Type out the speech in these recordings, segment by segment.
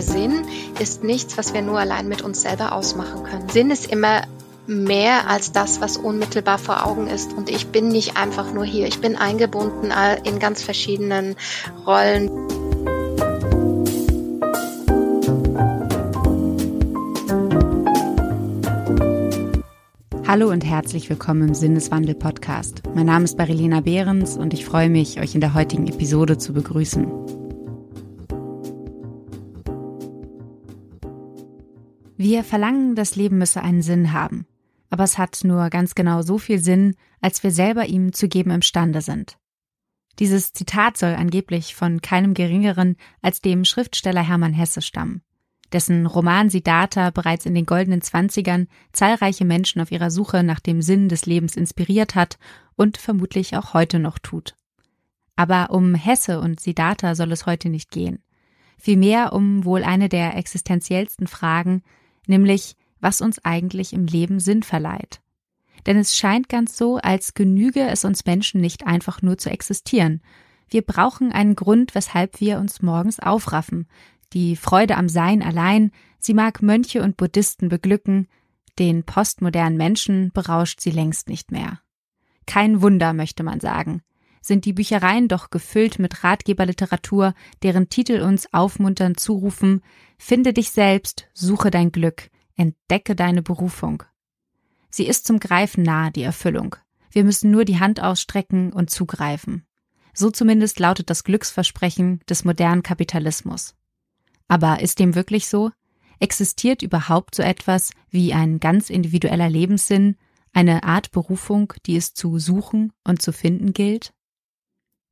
der Sinn ist nichts, was wir nur allein mit uns selber ausmachen können. Sinn ist immer mehr als das, was unmittelbar vor Augen ist. Und ich bin nicht einfach nur hier. Ich bin eingebunden in ganz verschiedenen Rollen. Hallo und herzlich willkommen im Sinneswandel Podcast. Mein Name ist Barilena Behrens und ich freue mich, euch in der heutigen Episode zu begrüßen. Wir verlangen, das Leben müsse einen Sinn haben. Aber es hat nur ganz genau so viel Sinn, als wir selber ihm zu geben imstande sind. Dieses Zitat soll angeblich von keinem geringeren als dem Schriftsteller Hermann Hesse stammen dessen Roman Siddhartha bereits in den goldenen Zwanzigern zahlreiche Menschen auf ihrer Suche nach dem Sinn des Lebens inspiriert hat und vermutlich auch heute noch tut. Aber um Hesse und Siddhartha soll es heute nicht gehen. Vielmehr um wohl eine der existenziellsten Fragen, nämlich was uns eigentlich im Leben Sinn verleiht. Denn es scheint ganz so, als genüge es uns Menschen nicht einfach nur zu existieren. Wir brauchen einen Grund, weshalb wir uns morgens aufraffen, die Freude am Sein allein, sie mag Mönche und Buddhisten beglücken, den postmodernen Menschen berauscht sie längst nicht mehr. Kein Wunder, möchte man sagen, sind die Büchereien doch gefüllt mit Ratgeberliteratur, deren Titel uns aufmunternd zurufen, finde dich selbst, suche dein Glück, entdecke deine Berufung. Sie ist zum Greifen nahe, die Erfüllung. Wir müssen nur die Hand ausstrecken und zugreifen. So zumindest lautet das Glücksversprechen des modernen Kapitalismus. Aber ist dem wirklich so? Existiert überhaupt so etwas wie ein ganz individueller Lebenssinn, eine Art Berufung, die es zu suchen und zu finden gilt?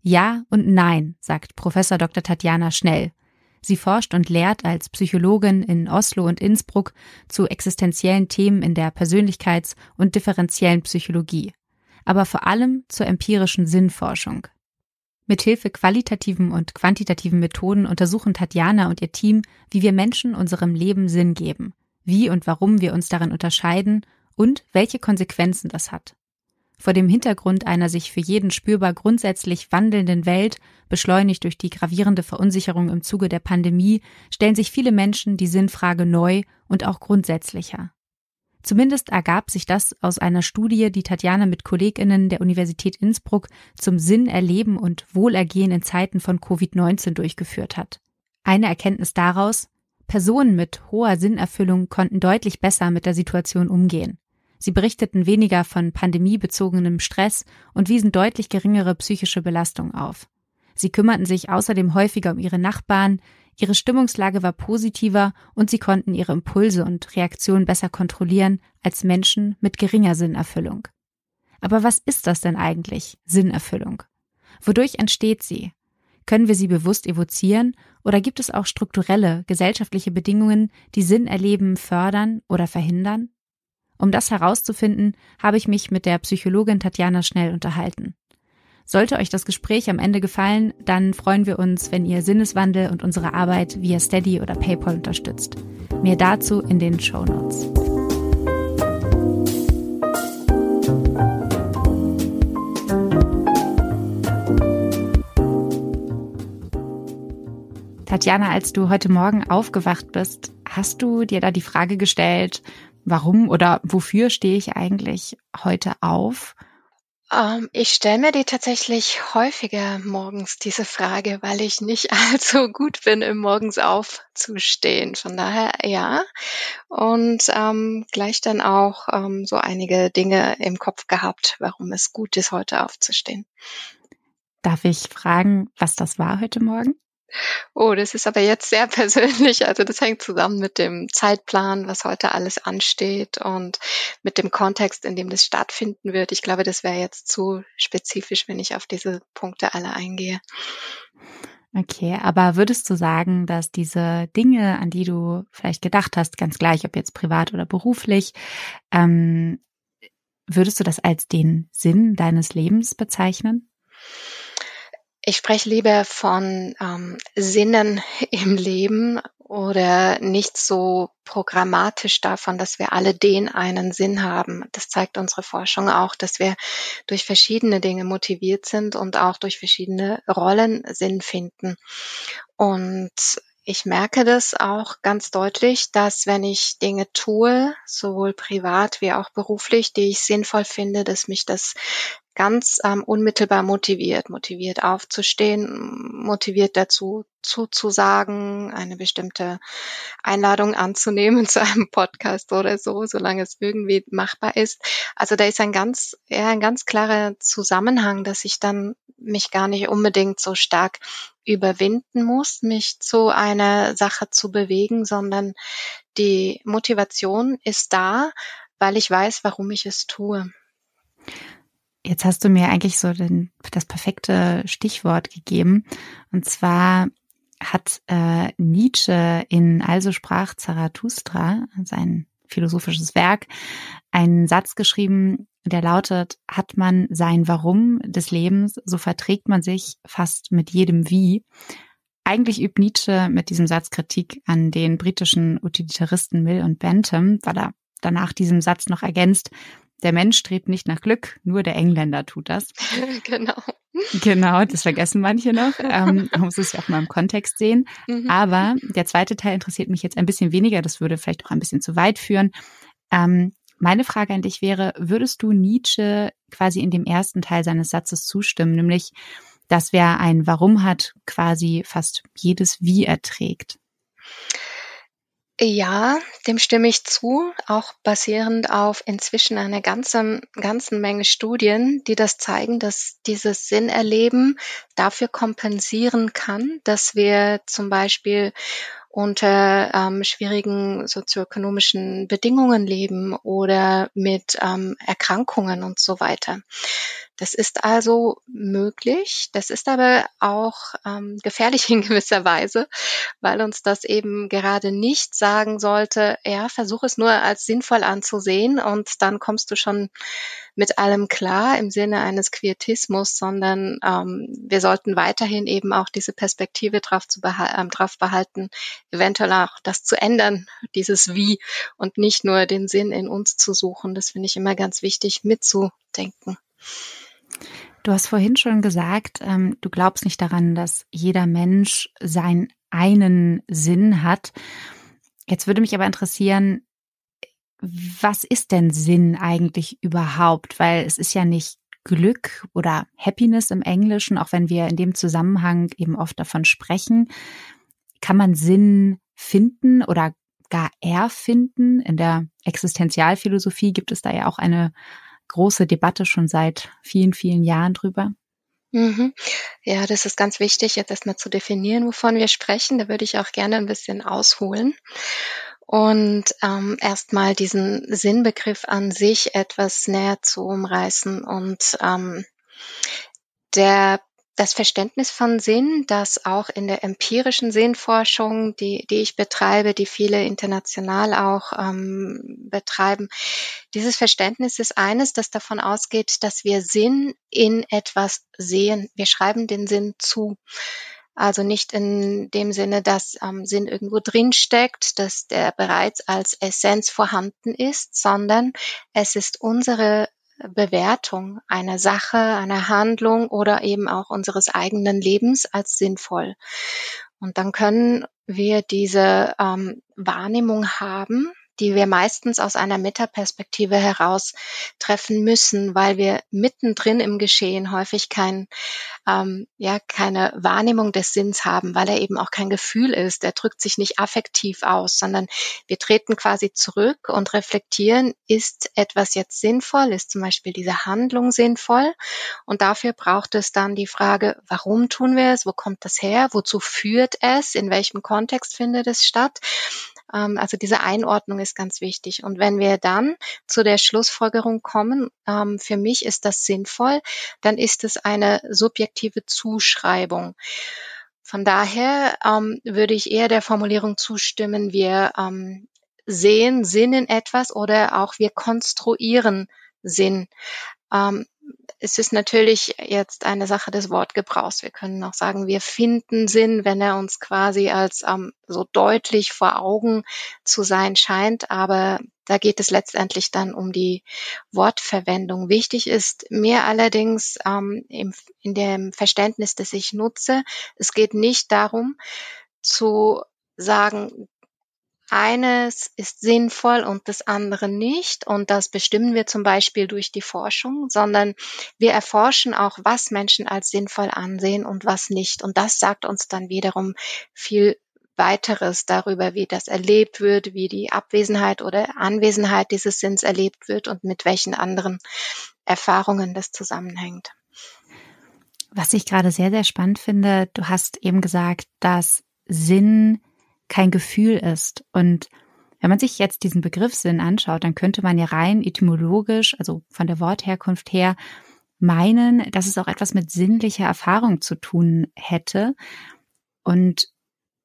Ja und nein, sagt Professor Dr. Tatjana Schnell. Sie forscht und lehrt als Psychologin in Oslo und Innsbruck zu existenziellen Themen in der Persönlichkeits- und differenziellen Psychologie, aber vor allem zur empirischen Sinnforschung. Mithilfe qualitativen und quantitativen Methoden untersuchen Tatjana und ihr Team, wie wir Menschen unserem Leben Sinn geben, wie und warum wir uns darin unterscheiden und welche Konsequenzen das hat. Vor dem Hintergrund einer sich für jeden spürbar grundsätzlich wandelnden Welt, beschleunigt durch die gravierende Verunsicherung im Zuge der Pandemie, stellen sich viele Menschen die Sinnfrage neu und auch grundsätzlicher. Zumindest ergab sich das aus einer Studie, die Tatjana mit Kolleginnen der Universität Innsbruck zum Sinn erleben und Wohlergehen in Zeiten von Covid-19 durchgeführt hat. Eine Erkenntnis daraus, Personen mit hoher Sinnerfüllung konnten deutlich besser mit der Situation umgehen. Sie berichteten weniger von pandemiebezogenem Stress und wiesen deutlich geringere psychische Belastung auf. Sie kümmerten sich außerdem häufiger um ihre Nachbarn, Ihre Stimmungslage war positiver und sie konnten ihre Impulse und Reaktionen besser kontrollieren als Menschen mit geringer Sinnerfüllung. Aber was ist das denn eigentlich, Sinnerfüllung? Wodurch entsteht sie? Können wir sie bewusst evozieren oder gibt es auch strukturelle, gesellschaftliche Bedingungen, die Sinnerleben fördern oder verhindern? Um das herauszufinden, habe ich mich mit der Psychologin Tatjana Schnell unterhalten. Sollte euch das Gespräch am Ende gefallen, dann freuen wir uns, wenn ihr Sinneswandel und unsere Arbeit via Steady oder PayPal unterstützt. Mehr dazu in den Show Notes. Tatjana, als du heute Morgen aufgewacht bist, hast du dir da die Frage gestellt, warum oder wofür stehe ich eigentlich heute auf? Ähm, ich stelle mir die tatsächlich häufiger morgens diese Frage, weil ich nicht allzu gut bin, im morgens aufzustehen. Von daher ja. Und ähm, gleich dann auch ähm, so einige Dinge im Kopf gehabt, warum es gut ist, heute aufzustehen. Darf ich fragen, was das war heute Morgen? Oh, das ist aber jetzt sehr persönlich. Also das hängt zusammen mit dem Zeitplan, was heute alles ansteht und mit dem Kontext, in dem das stattfinden wird. Ich glaube, das wäre jetzt zu spezifisch, wenn ich auf diese Punkte alle eingehe. Okay, aber würdest du sagen, dass diese Dinge, an die du vielleicht gedacht hast, ganz gleich, ob jetzt privat oder beruflich, ähm, würdest du das als den Sinn deines Lebens bezeichnen? Ich spreche lieber von ähm, Sinnen im Leben oder nicht so programmatisch davon, dass wir alle den einen Sinn haben. Das zeigt unsere Forschung auch, dass wir durch verschiedene Dinge motiviert sind und auch durch verschiedene Rollen Sinn finden. Und ich merke das auch ganz deutlich, dass wenn ich Dinge tue, sowohl privat wie auch beruflich, die ich sinnvoll finde, dass mich das ganz ähm, unmittelbar motiviert, motiviert aufzustehen, motiviert dazu zuzusagen, eine bestimmte Einladung anzunehmen zu einem Podcast oder so, solange es irgendwie machbar ist. Also da ist ein ganz, eher ein ganz klarer Zusammenhang, dass ich dann mich gar nicht unbedingt so stark überwinden muss, mich zu einer Sache zu bewegen, sondern die Motivation ist da, weil ich weiß, warum ich es tue. Jetzt hast du mir eigentlich so den, das perfekte Stichwort gegeben. Und zwar hat äh, Nietzsche in Also sprach Zarathustra, sein philosophisches Werk, einen Satz geschrieben, der lautet, hat man sein Warum des Lebens, so verträgt man sich fast mit jedem Wie. Eigentlich übt Nietzsche mit diesem Satz Kritik an den britischen Utilitaristen Mill und Bentham, weil er danach diesem Satz noch ergänzt, der Mensch strebt nicht nach Glück, nur der Engländer tut das. genau. Genau, das vergessen manche noch. Ähm, man muss es ja auch mal im Kontext sehen. Mhm. Aber der zweite Teil interessiert mich jetzt ein bisschen weniger. Das würde vielleicht auch ein bisschen zu weit führen. Ähm, meine Frage an dich wäre, würdest du Nietzsche quasi in dem ersten Teil seines Satzes zustimmen, nämlich, dass wer ein Warum hat, quasi fast jedes Wie erträgt? Ja, dem stimme ich zu, auch basierend auf inzwischen einer ganzen, ganzen Menge Studien, die das zeigen, dass dieses Sinnerleben dafür kompensieren kann, dass wir zum Beispiel unter ähm, schwierigen sozioökonomischen Bedingungen leben oder mit ähm, Erkrankungen und so weiter. Das ist also möglich. Das ist aber auch ähm, gefährlich in gewisser Weise, weil uns das eben gerade nicht sagen sollte, ja, versuch es nur als sinnvoll anzusehen und dann kommst du schon mit allem klar im Sinne eines Quietismus, sondern ähm, wir sollten weiterhin eben auch diese Perspektive drauf, zu beha ähm, drauf behalten, eventuell auch das zu ändern, dieses Wie und nicht nur den Sinn in uns zu suchen. Das finde ich immer ganz wichtig mitzudenken. Du hast vorhin schon gesagt, ähm, du glaubst nicht daran, dass jeder Mensch seinen einen Sinn hat. Jetzt würde mich aber interessieren, was ist denn Sinn eigentlich überhaupt? Weil es ist ja nicht Glück oder Happiness im Englischen, auch wenn wir in dem Zusammenhang eben oft davon sprechen. Kann man Sinn finden oder gar erfinden? In der Existenzialphilosophie gibt es da ja auch eine große Debatte schon seit vielen, vielen Jahren drüber. Mhm. Ja, das ist ganz wichtig, jetzt erstmal zu definieren, wovon wir sprechen. Da würde ich auch gerne ein bisschen ausholen und ähm, erstmal diesen Sinnbegriff an sich etwas näher zu umreißen. Und ähm, der das Verständnis von Sinn, das auch in der empirischen Sinnforschung, die, die ich betreibe, die viele international auch ähm, betreiben, dieses Verständnis ist eines, das davon ausgeht, dass wir Sinn in etwas sehen. Wir schreiben den Sinn zu. Also nicht in dem Sinne, dass ähm, Sinn irgendwo drin steckt, dass der bereits als Essenz vorhanden ist, sondern es ist unsere Bewertung einer Sache, einer Handlung oder eben auch unseres eigenen Lebens als sinnvoll. Und dann können wir diese ähm, Wahrnehmung haben, die wir meistens aus einer Metaperspektive heraus treffen müssen, weil wir mittendrin im Geschehen häufig kein, ähm, ja, keine Wahrnehmung des Sinns haben, weil er eben auch kein Gefühl ist. Er drückt sich nicht affektiv aus, sondern wir treten quasi zurück und reflektieren, ist etwas jetzt sinnvoll, ist zum Beispiel diese Handlung sinnvoll? Und dafür braucht es dann die Frage, warum tun wir es? Wo kommt das her? Wozu führt es? In welchem Kontext findet es statt? Ähm, also diese Einordnung ist ganz wichtig. Und wenn wir dann zu der Schlussfolgerung kommen, ähm, für mich ist das sinnvoll, dann ist es eine subjektive Zuschreibung. Von daher ähm, würde ich eher der Formulierung zustimmen, wir ähm, sehen Sinn in etwas oder auch wir konstruieren Sinn. Ähm, es ist natürlich jetzt eine Sache des Wortgebrauchs. Wir können auch sagen, wir finden Sinn, wenn er uns quasi als ähm, so deutlich vor Augen zu sein scheint. Aber da geht es letztendlich dann um die Wortverwendung. Wichtig ist mir allerdings ähm, im, in dem Verständnis, das ich nutze, es geht nicht darum, zu sagen, eines ist sinnvoll und das andere nicht. Und das bestimmen wir zum Beispiel durch die Forschung, sondern wir erforschen auch, was Menschen als sinnvoll ansehen und was nicht. Und das sagt uns dann wiederum viel weiteres darüber, wie das erlebt wird, wie die Abwesenheit oder Anwesenheit dieses Sinns erlebt wird und mit welchen anderen Erfahrungen das zusammenhängt. Was ich gerade sehr, sehr spannend finde, du hast eben gesagt, dass Sinn kein Gefühl ist. Und wenn man sich jetzt diesen Begriff Sinn anschaut, dann könnte man ja rein etymologisch, also von der Wortherkunft her, meinen, dass es auch etwas mit sinnlicher Erfahrung zu tun hätte. Und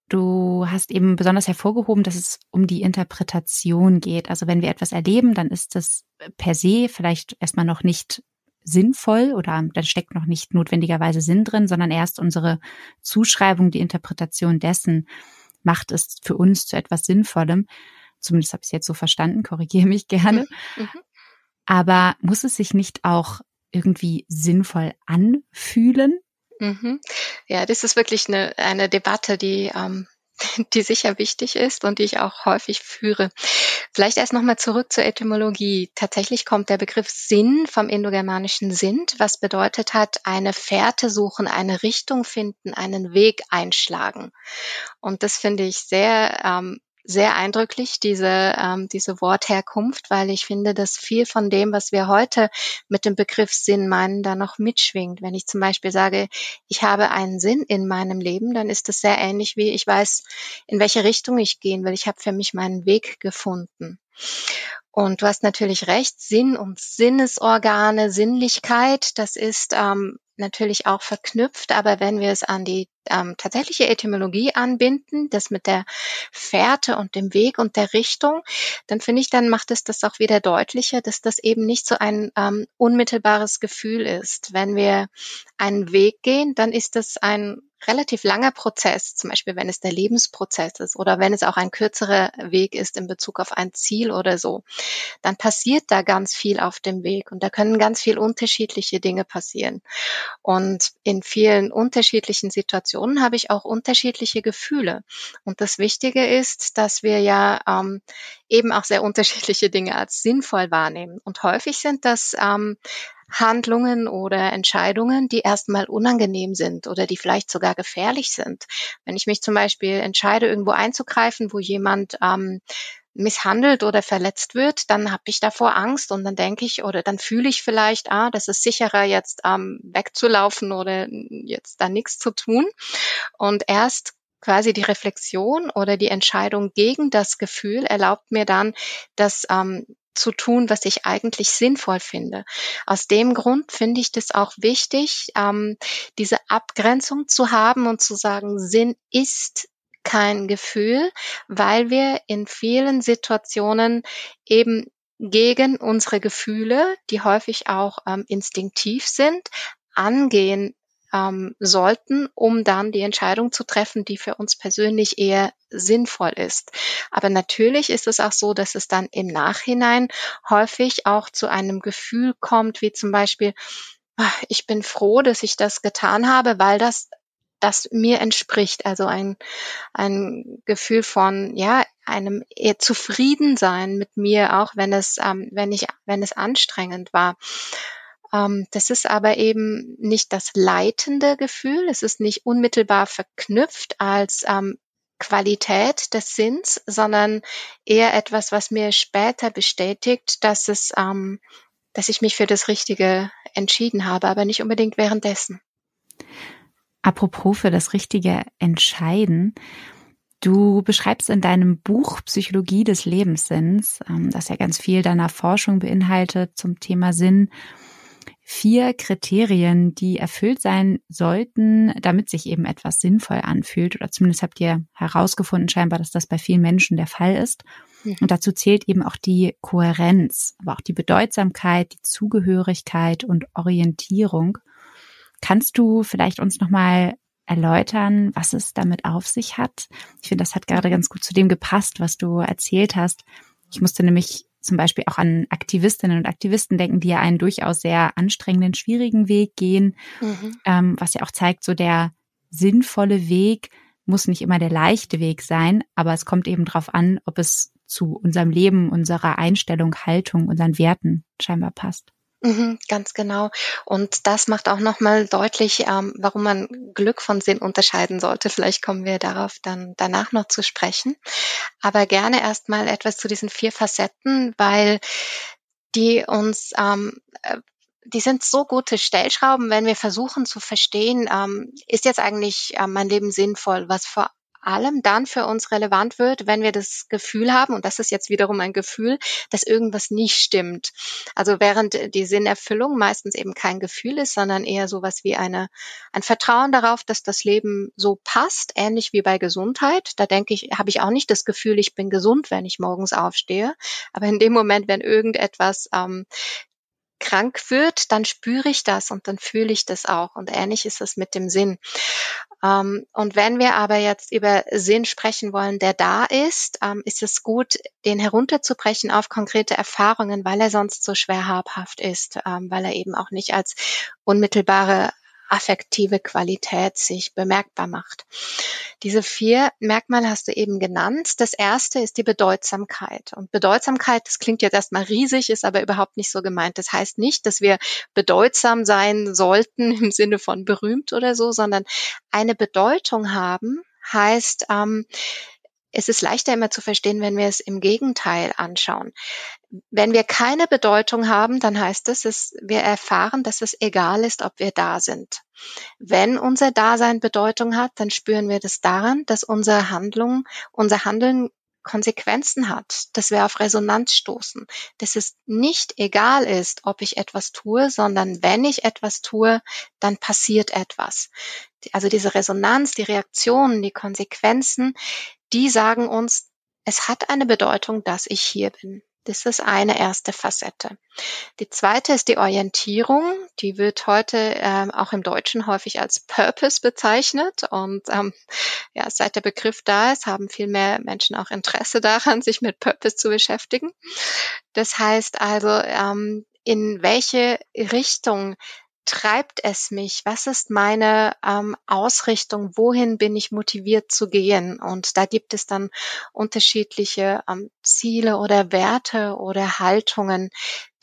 du hast eben besonders hervorgehoben, dass es um die Interpretation geht. Also wenn wir etwas erleben, dann ist das per se vielleicht erstmal noch nicht sinnvoll oder da steckt noch nicht notwendigerweise Sinn drin, sondern erst unsere Zuschreibung, die Interpretation dessen macht es für uns zu etwas Sinnvollem. Zumindest habe ich es jetzt so verstanden, korrigiere mich gerne. Mhm. Aber muss es sich nicht auch irgendwie sinnvoll anfühlen? Mhm. Ja, das ist wirklich eine, eine Debatte, die ähm, die sicher wichtig ist und die ich auch häufig führe. Vielleicht erst nochmal zurück zur Etymologie. Tatsächlich kommt der Begriff Sinn vom indogermanischen Sind, was bedeutet hat, eine Fährte suchen, eine Richtung finden, einen Weg einschlagen. Und das finde ich sehr ähm, sehr eindrücklich, diese, ähm, diese Wortherkunft, weil ich finde, dass viel von dem, was wir heute mit dem Begriff Sinn meinen, da noch mitschwingt. Wenn ich zum Beispiel sage, ich habe einen Sinn in meinem Leben, dann ist das sehr ähnlich wie ich weiß, in welche Richtung ich gehen will. Ich habe für mich meinen Weg gefunden. Und du hast natürlich recht, Sinn und Sinnesorgane, Sinnlichkeit, das ist ähm, natürlich auch verknüpft, aber wenn wir es an die ähm, tatsächliche Etymologie anbinden, das mit der Fährte und dem Weg und der Richtung, dann finde ich, dann macht es das auch wieder deutlicher, dass das eben nicht so ein ähm, unmittelbares Gefühl ist. Wenn wir einen Weg gehen, dann ist das ein relativ langer Prozess, zum Beispiel wenn es der Lebensprozess ist oder wenn es auch ein kürzerer Weg ist in Bezug auf ein Ziel oder so, dann passiert da ganz viel auf dem Weg und da können ganz viel unterschiedliche Dinge passieren. Und in vielen unterschiedlichen Situationen habe ich auch unterschiedliche Gefühle. Und das Wichtige ist, dass wir ja ähm, eben auch sehr unterschiedliche Dinge als sinnvoll wahrnehmen. Und häufig sind das ähm, Handlungen oder Entscheidungen, die erstmal unangenehm sind oder die vielleicht sogar gefährlich sind. Wenn ich mich zum Beispiel entscheide, irgendwo einzugreifen, wo jemand ähm, misshandelt oder verletzt wird, dann habe ich davor Angst und dann denke ich oder dann fühle ich vielleicht, ah, das ist sicherer jetzt ähm, wegzulaufen oder jetzt da nichts zu tun. Und erst quasi die Reflexion oder die Entscheidung gegen das Gefühl erlaubt mir dann, das ähm, zu tun, was ich eigentlich sinnvoll finde. Aus dem Grund finde ich das auch wichtig, ähm, diese Abgrenzung zu haben und zu sagen, Sinn ist kein Gefühl, weil wir in vielen Situationen eben gegen unsere Gefühle, die häufig auch ähm, instinktiv sind, angehen ähm, sollten, um dann die Entscheidung zu treffen, die für uns persönlich eher sinnvoll ist. Aber natürlich ist es auch so, dass es dann im Nachhinein häufig auch zu einem Gefühl kommt, wie zum Beispiel, ah, ich bin froh, dass ich das getan habe, weil das das mir entspricht. Also ein, ein Gefühl von, ja, einem eher Zufriedensein mit mir, auch wenn es, ähm, wenn ich, wenn es anstrengend war. Ähm, das ist aber eben nicht das leitende Gefühl. Es ist nicht unmittelbar verknüpft als ähm, Qualität des Sinns, sondern eher etwas, was mir später bestätigt, dass es, ähm, dass ich mich für das Richtige entschieden habe, aber nicht unbedingt währenddessen. Apropos für das richtige Entscheiden. Du beschreibst in deinem Buch Psychologie des Lebenssinns, ähm, das ja ganz viel deiner Forschung beinhaltet zum Thema Sinn, vier Kriterien, die erfüllt sein sollten, damit sich eben etwas sinnvoll anfühlt. Oder zumindest habt ihr herausgefunden scheinbar, dass das bei vielen Menschen der Fall ist. Mhm. Und dazu zählt eben auch die Kohärenz, aber auch die Bedeutsamkeit, die Zugehörigkeit und Orientierung. Kannst du vielleicht uns nochmal erläutern, was es damit auf sich hat? Ich finde, das hat gerade ganz gut zu dem gepasst, was du erzählt hast. Ich musste nämlich zum Beispiel auch an Aktivistinnen und Aktivisten denken, die ja einen durchaus sehr anstrengenden, schwierigen Weg gehen, mhm. ähm, was ja auch zeigt, so der sinnvolle Weg muss nicht immer der leichte Weg sein, aber es kommt eben darauf an, ob es zu unserem Leben, unserer Einstellung, Haltung, unseren Werten scheinbar passt. Mhm, ganz genau. Und das macht auch nochmal deutlich, ähm, warum man Glück von Sinn unterscheiden sollte. Vielleicht kommen wir darauf dann danach noch zu sprechen. Aber gerne erstmal etwas zu diesen vier Facetten, weil die uns ähm, äh, die sind so gute Stellschrauben, wenn wir versuchen zu verstehen, ähm, ist jetzt eigentlich äh, mein Leben sinnvoll, was vor allem dann für uns relevant wird, wenn wir das Gefühl haben, und das ist jetzt wiederum ein Gefühl, dass irgendwas nicht stimmt. Also während die Sinnerfüllung meistens eben kein Gefühl ist, sondern eher sowas wie eine, ein Vertrauen darauf, dass das Leben so passt, ähnlich wie bei Gesundheit. Da denke ich, habe ich auch nicht das Gefühl, ich bin gesund, wenn ich morgens aufstehe. Aber in dem Moment, wenn irgendetwas ähm, krank wird, dann spüre ich das und dann fühle ich das auch. Und ähnlich ist es mit dem Sinn. Ähm, und wenn wir aber jetzt über Sinn sprechen wollen, der da ist, ähm, ist es gut, den herunterzubrechen auf konkrete Erfahrungen, weil er sonst so schwer habhaft ist, ähm, weil er eben auch nicht als unmittelbare affektive Qualität sich bemerkbar macht. Diese vier Merkmale hast du eben genannt. Das erste ist die Bedeutsamkeit. Und Bedeutsamkeit, das klingt jetzt erstmal riesig, ist aber überhaupt nicht so gemeint. Das heißt nicht, dass wir bedeutsam sein sollten im Sinne von berühmt oder so, sondern eine Bedeutung haben heißt, ähm, es ist leichter immer zu verstehen, wenn wir es im Gegenteil anschauen. Wenn wir keine Bedeutung haben, dann heißt es, dass wir erfahren, dass es egal ist, ob wir da sind. Wenn unser Dasein Bedeutung hat, dann spüren wir das daran, dass unsere Handlung, unser Handeln Konsequenzen hat, dass wir auf Resonanz stoßen, dass es nicht egal ist, ob ich etwas tue, sondern wenn ich etwas tue, dann passiert etwas. Also diese Resonanz, die Reaktionen, die Konsequenzen, die sagen uns, es hat eine Bedeutung, dass ich hier bin. Das ist eine erste Facette. Die zweite ist die Orientierung. Die wird heute ähm, auch im Deutschen häufig als Purpose bezeichnet. Und ähm, ja, seit der Begriff da ist, haben viel mehr Menschen auch Interesse daran, sich mit Purpose zu beschäftigen. Das heißt also, ähm, in welche Richtung treibt es mich? Was ist meine ähm, Ausrichtung? Wohin bin ich motiviert zu gehen? Und da gibt es dann unterschiedliche ähm, Ziele oder Werte oder Haltungen,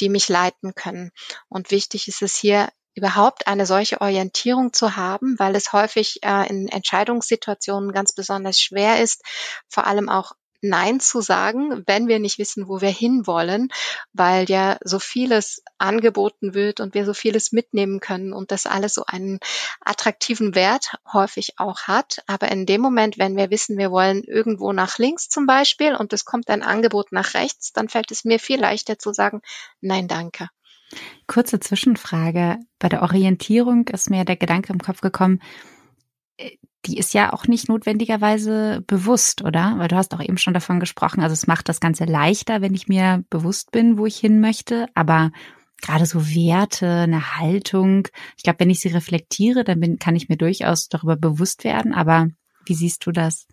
die mich leiten können. Und wichtig ist es hier überhaupt eine solche Orientierung zu haben, weil es häufig äh, in Entscheidungssituationen ganz besonders schwer ist, vor allem auch Nein zu sagen, wenn wir nicht wissen, wo wir hinwollen, weil ja so vieles angeboten wird und wir so vieles mitnehmen können und das alles so einen attraktiven Wert häufig auch hat. Aber in dem Moment, wenn wir wissen, wir wollen irgendwo nach links zum Beispiel und es kommt ein Angebot nach rechts, dann fällt es mir viel leichter zu sagen, nein, danke. Kurze Zwischenfrage. Bei der Orientierung ist mir der Gedanke im Kopf gekommen, die ist ja auch nicht notwendigerweise bewusst, oder? Weil du hast auch eben schon davon gesprochen, also es macht das Ganze leichter, wenn ich mir bewusst bin, wo ich hin möchte, aber gerade so Werte, eine Haltung, ich glaube, wenn ich sie reflektiere, dann bin, kann ich mir durchaus darüber bewusst werden, aber wie siehst du das?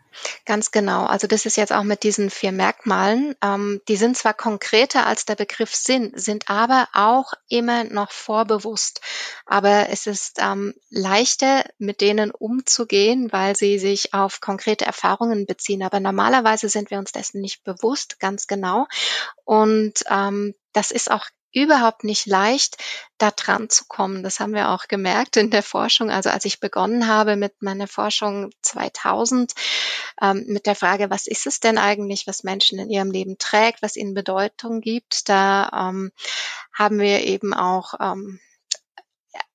Ganz genau. Also das ist jetzt auch mit diesen vier Merkmalen. Ähm, die sind zwar konkreter als der Begriff Sinn, sind aber auch immer noch vorbewusst. Aber es ist ähm, leichter, mit denen umzugehen, weil sie sich auf konkrete Erfahrungen beziehen. Aber normalerweise sind wir uns dessen nicht bewusst, ganz genau. Und ähm, das ist auch überhaupt nicht leicht, da dran zu kommen. Das haben wir auch gemerkt in der Forschung. Also als ich begonnen habe mit meiner Forschung 2000, ähm, mit der Frage, was ist es denn eigentlich, was Menschen in ihrem Leben trägt, was ihnen Bedeutung gibt, da ähm, haben wir eben auch ähm,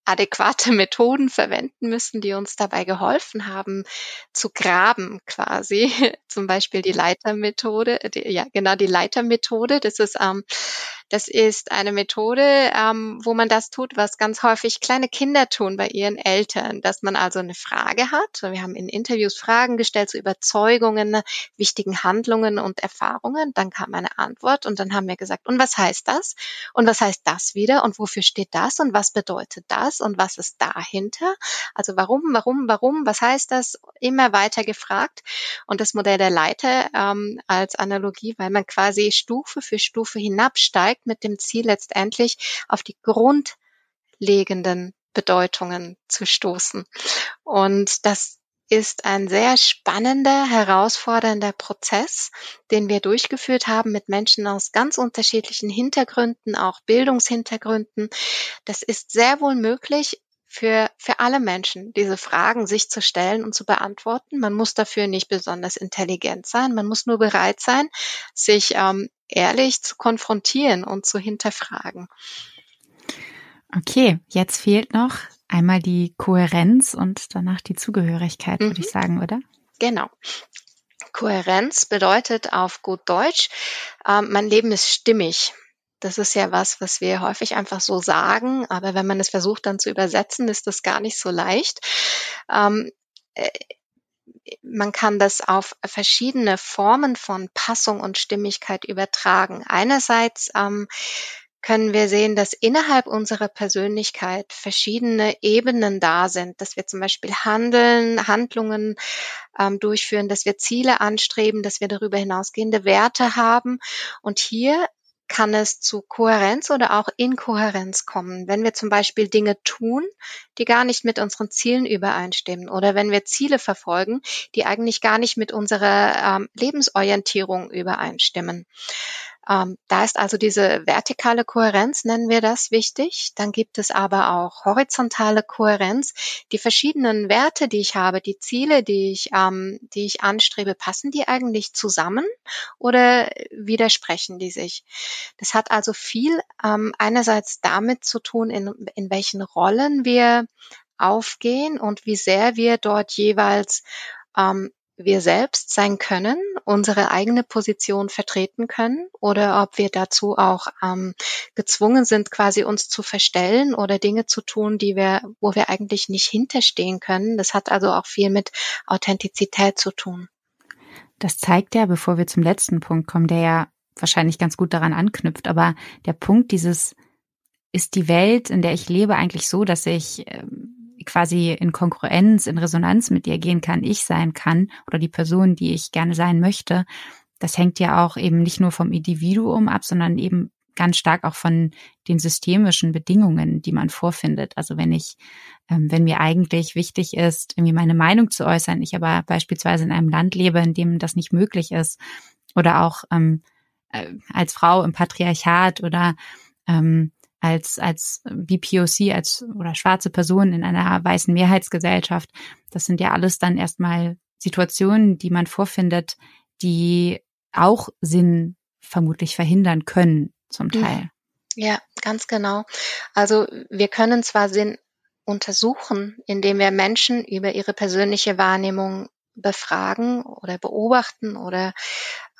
adäquate Methoden verwenden müssen, die uns dabei geholfen haben, zu graben quasi. Zum Beispiel die Leitermethode, die, ja genau die Leitermethode. Das ist ähm, das ist eine Methode, ähm, wo man das tut, was ganz häufig kleine Kinder tun bei ihren Eltern, dass man also eine Frage hat. Wir haben in Interviews Fragen gestellt zu Überzeugungen, wichtigen Handlungen und Erfahrungen. Dann kam eine Antwort und dann haben wir gesagt, und was heißt das? Und was heißt das wieder? Und wofür steht das? Und was bedeutet das? Und was ist dahinter? Also warum, warum, warum? Was heißt das? Immer weiter gefragt. Und das Modell der Leiter ähm, als Analogie, weil man quasi Stufe für Stufe hinabsteigt mit dem Ziel letztendlich auf die grundlegenden Bedeutungen zu stoßen. Und das ist ein sehr spannender, herausfordernder Prozess, den wir durchgeführt haben mit Menschen aus ganz unterschiedlichen Hintergründen, auch Bildungshintergründen. Das ist sehr wohl möglich, für, für alle Menschen, diese Fragen sich zu stellen und zu beantworten. Man muss dafür nicht besonders intelligent sein, man muss nur bereit sein, sich ähm, ehrlich zu konfrontieren und zu hinterfragen. Okay, jetzt fehlt noch einmal die Kohärenz und danach die Zugehörigkeit, mhm. würde ich mhm. sagen, oder? Genau. Kohärenz bedeutet auf gut Deutsch, äh, mein Leben ist stimmig. Das ist ja was, was wir häufig einfach so sagen, aber wenn man es versucht dann zu übersetzen, ist das gar nicht so leicht. Ähm, äh, man kann das auf verschiedene Formen von Passung und Stimmigkeit übertragen. Einerseits ähm, können wir sehen, dass innerhalb unserer Persönlichkeit verschiedene Ebenen da sind, dass wir zum Beispiel handeln, Handlungen ähm, durchführen, dass wir Ziele anstreben, dass wir darüber hinausgehende Werte haben. Und hier kann es zu Kohärenz oder auch Inkohärenz kommen. Wenn wir zum Beispiel Dinge tun, die gar nicht mit unseren Zielen übereinstimmen oder wenn wir Ziele verfolgen, die eigentlich gar nicht mit unserer ähm, Lebensorientierung übereinstimmen. Ähm, da ist also diese vertikale Kohärenz, nennen wir das, wichtig. Dann gibt es aber auch horizontale Kohärenz. Die verschiedenen Werte, die ich habe, die Ziele, die ich, ähm, die ich anstrebe, passen die eigentlich zusammen oder widersprechen die sich? Das hat also viel ähm, einerseits damit zu tun, in, in welchen Rollen wir aufgehen und wie sehr wir dort jeweils ähm, wir selbst sein können, unsere eigene Position vertreten können oder ob wir dazu auch ähm, gezwungen sind, quasi uns zu verstellen oder Dinge zu tun, die wir, wo wir eigentlich nicht hinterstehen können. Das hat also auch viel mit Authentizität zu tun. Das zeigt ja, bevor wir zum letzten Punkt kommen, der ja wahrscheinlich ganz gut daran anknüpft, aber der Punkt dieses ist die Welt, in der ich lebe, eigentlich so, dass ich ähm, quasi in Konkurrenz, in Resonanz mit dir gehen kann, ich sein kann oder die Person, die ich gerne sein möchte, das hängt ja auch eben nicht nur vom Individuum ab, sondern eben ganz stark auch von den systemischen Bedingungen, die man vorfindet. Also wenn ich, ähm, wenn mir eigentlich wichtig ist, irgendwie meine Meinung zu äußern, ich aber beispielsweise in einem Land lebe, in dem das nicht möglich ist, oder auch ähm, äh, als Frau im Patriarchat oder ähm, als, als BPOC, als oder schwarze Person in einer weißen Mehrheitsgesellschaft. Das sind ja alles dann erstmal Situationen, die man vorfindet, die auch Sinn vermutlich verhindern können, zum Teil. Ja, ganz genau. Also wir können zwar Sinn untersuchen, indem wir Menschen über ihre persönliche Wahrnehmung befragen oder beobachten oder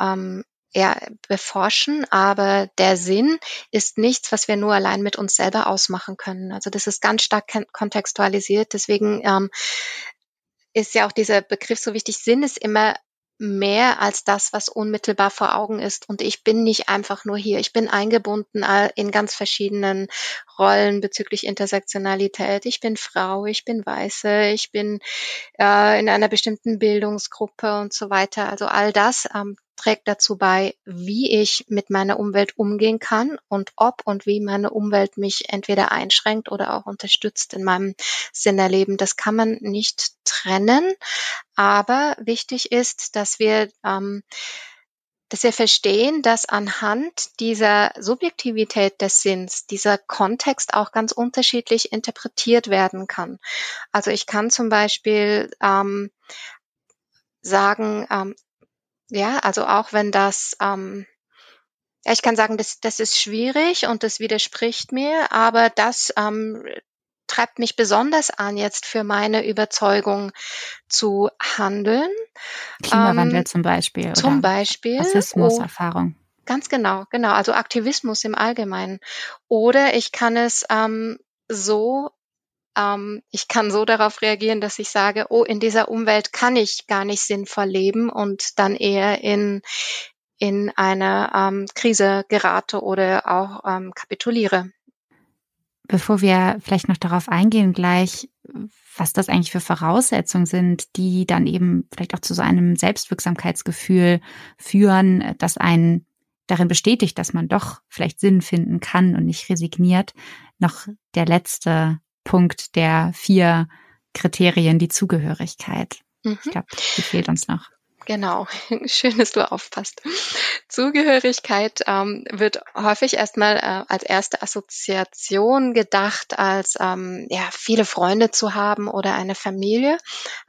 ähm, ja, beforschen, aber der Sinn ist nichts, was wir nur allein mit uns selber ausmachen können. Also das ist ganz stark kontextualisiert. Deswegen ähm, ist ja auch dieser Begriff so wichtig. Sinn ist immer mehr als das, was unmittelbar vor Augen ist. Und ich bin nicht einfach nur hier. Ich bin eingebunden in ganz verschiedenen Rollen bezüglich Intersektionalität. Ich bin Frau, ich bin Weiße, ich bin äh, in einer bestimmten Bildungsgruppe und so weiter. Also all das ähm, trägt dazu bei, wie ich mit meiner Umwelt umgehen kann und ob und wie meine Umwelt mich entweder einschränkt oder auch unterstützt in meinem Sinnerleben. Das kann man nicht trennen, aber wichtig ist, dass wir ähm, dass wir verstehen, dass anhand dieser Subjektivität des Sinns dieser Kontext auch ganz unterschiedlich interpretiert werden kann. Also ich kann zum Beispiel ähm, sagen, ähm, ja, also auch wenn das, ähm, ja, ich kann sagen, das, das ist schwierig und das widerspricht mir, aber das ähm, treibt mich besonders an, jetzt für meine Überzeugung zu handeln. Klimawandel ähm, zum Beispiel. Zum Beispiel. Rassismuserfahrung. Oh, ganz genau, genau. Also Aktivismus im Allgemeinen. Oder ich kann es ähm, so ähm, ich kann so darauf reagieren, dass ich sage, oh, in dieser Umwelt kann ich gar nicht sinnvoll leben und dann eher in, in eine ähm, Krise gerate oder auch ähm, kapituliere. Bevor wir vielleicht noch darauf eingehen, gleich, was das eigentlich für Voraussetzungen sind, die dann eben vielleicht auch zu so einem Selbstwirksamkeitsgefühl führen, das einen darin bestätigt, dass man doch vielleicht Sinn finden kann und nicht resigniert, noch der letzte Punkt der vier Kriterien die Zugehörigkeit. Mhm. Ich glaube, die fehlt uns noch. Genau, schön, dass du aufpasst. Zugehörigkeit ähm, wird häufig erstmal äh, als erste Assoziation gedacht, als ähm, ja, viele Freunde zu haben oder eine Familie.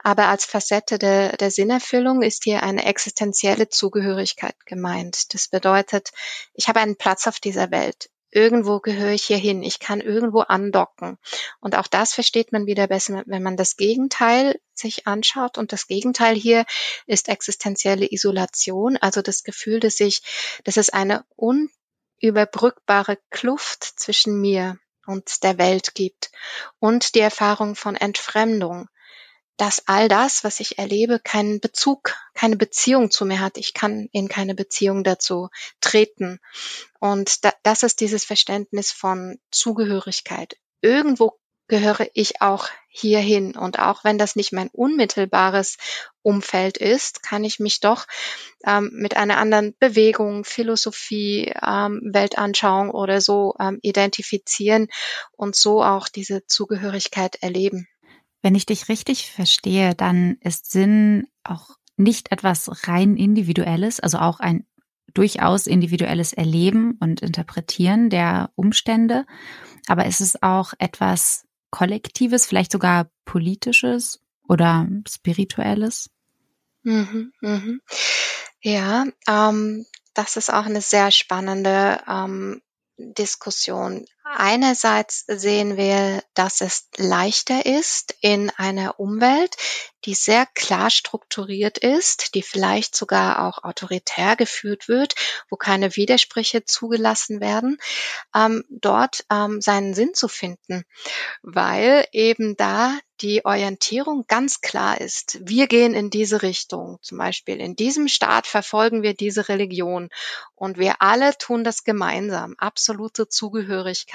Aber als Facette der, der Sinnerfüllung ist hier eine existenzielle Zugehörigkeit gemeint. Das bedeutet, ich habe einen Platz auf dieser Welt irgendwo gehöre ich hier hin, ich kann irgendwo andocken. Und auch das versteht man wieder besser, wenn man das Gegenteil sich anschaut. Und das Gegenteil hier ist existenzielle Isolation, also das Gefühl, dass ich, dass es eine unüberbrückbare Kluft zwischen mir und der Welt gibt und die Erfahrung von Entfremdung dass all das, was ich erlebe, keinen Bezug, keine Beziehung zu mir hat. Ich kann in keine Beziehung dazu treten. Und da, das ist dieses Verständnis von Zugehörigkeit. Irgendwo gehöre ich auch hierhin. Und auch wenn das nicht mein unmittelbares Umfeld ist, kann ich mich doch ähm, mit einer anderen Bewegung, Philosophie, ähm, Weltanschauung oder so ähm, identifizieren und so auch diese Zugehörigkeit erleben. Wenn ich dich richtig verstehe, dann ist Sinn auch nicht etwas rein individuelles, also auch ein durchaus individuelles Erleben und Interpretieren der Umstände, aber es ist auch etwas Kollektives, vielleicht sogar politisches oder spirituelles. Mhm, mhm. Ja, ähm, das ist auch eine sehr spannende ähm, Diskussion. Einerseits sehen wir, dass es leichter ist in einer Umwelt, die sehr klar strukturiert ist, die vielleicht sogar auch autoritär geführt wird, wo keine Widersprüche zugelassen werden, ähm, dort ähm, seinen Sinn zu finden, weil eben da die Orientierung ganz klar ist. Wir gehen in diese Richtung. Zum Beispiel in diesem Staat verfolgen wir diese Religion und wir alle tun das gemeinsam. Absolute Zugehörigkeit.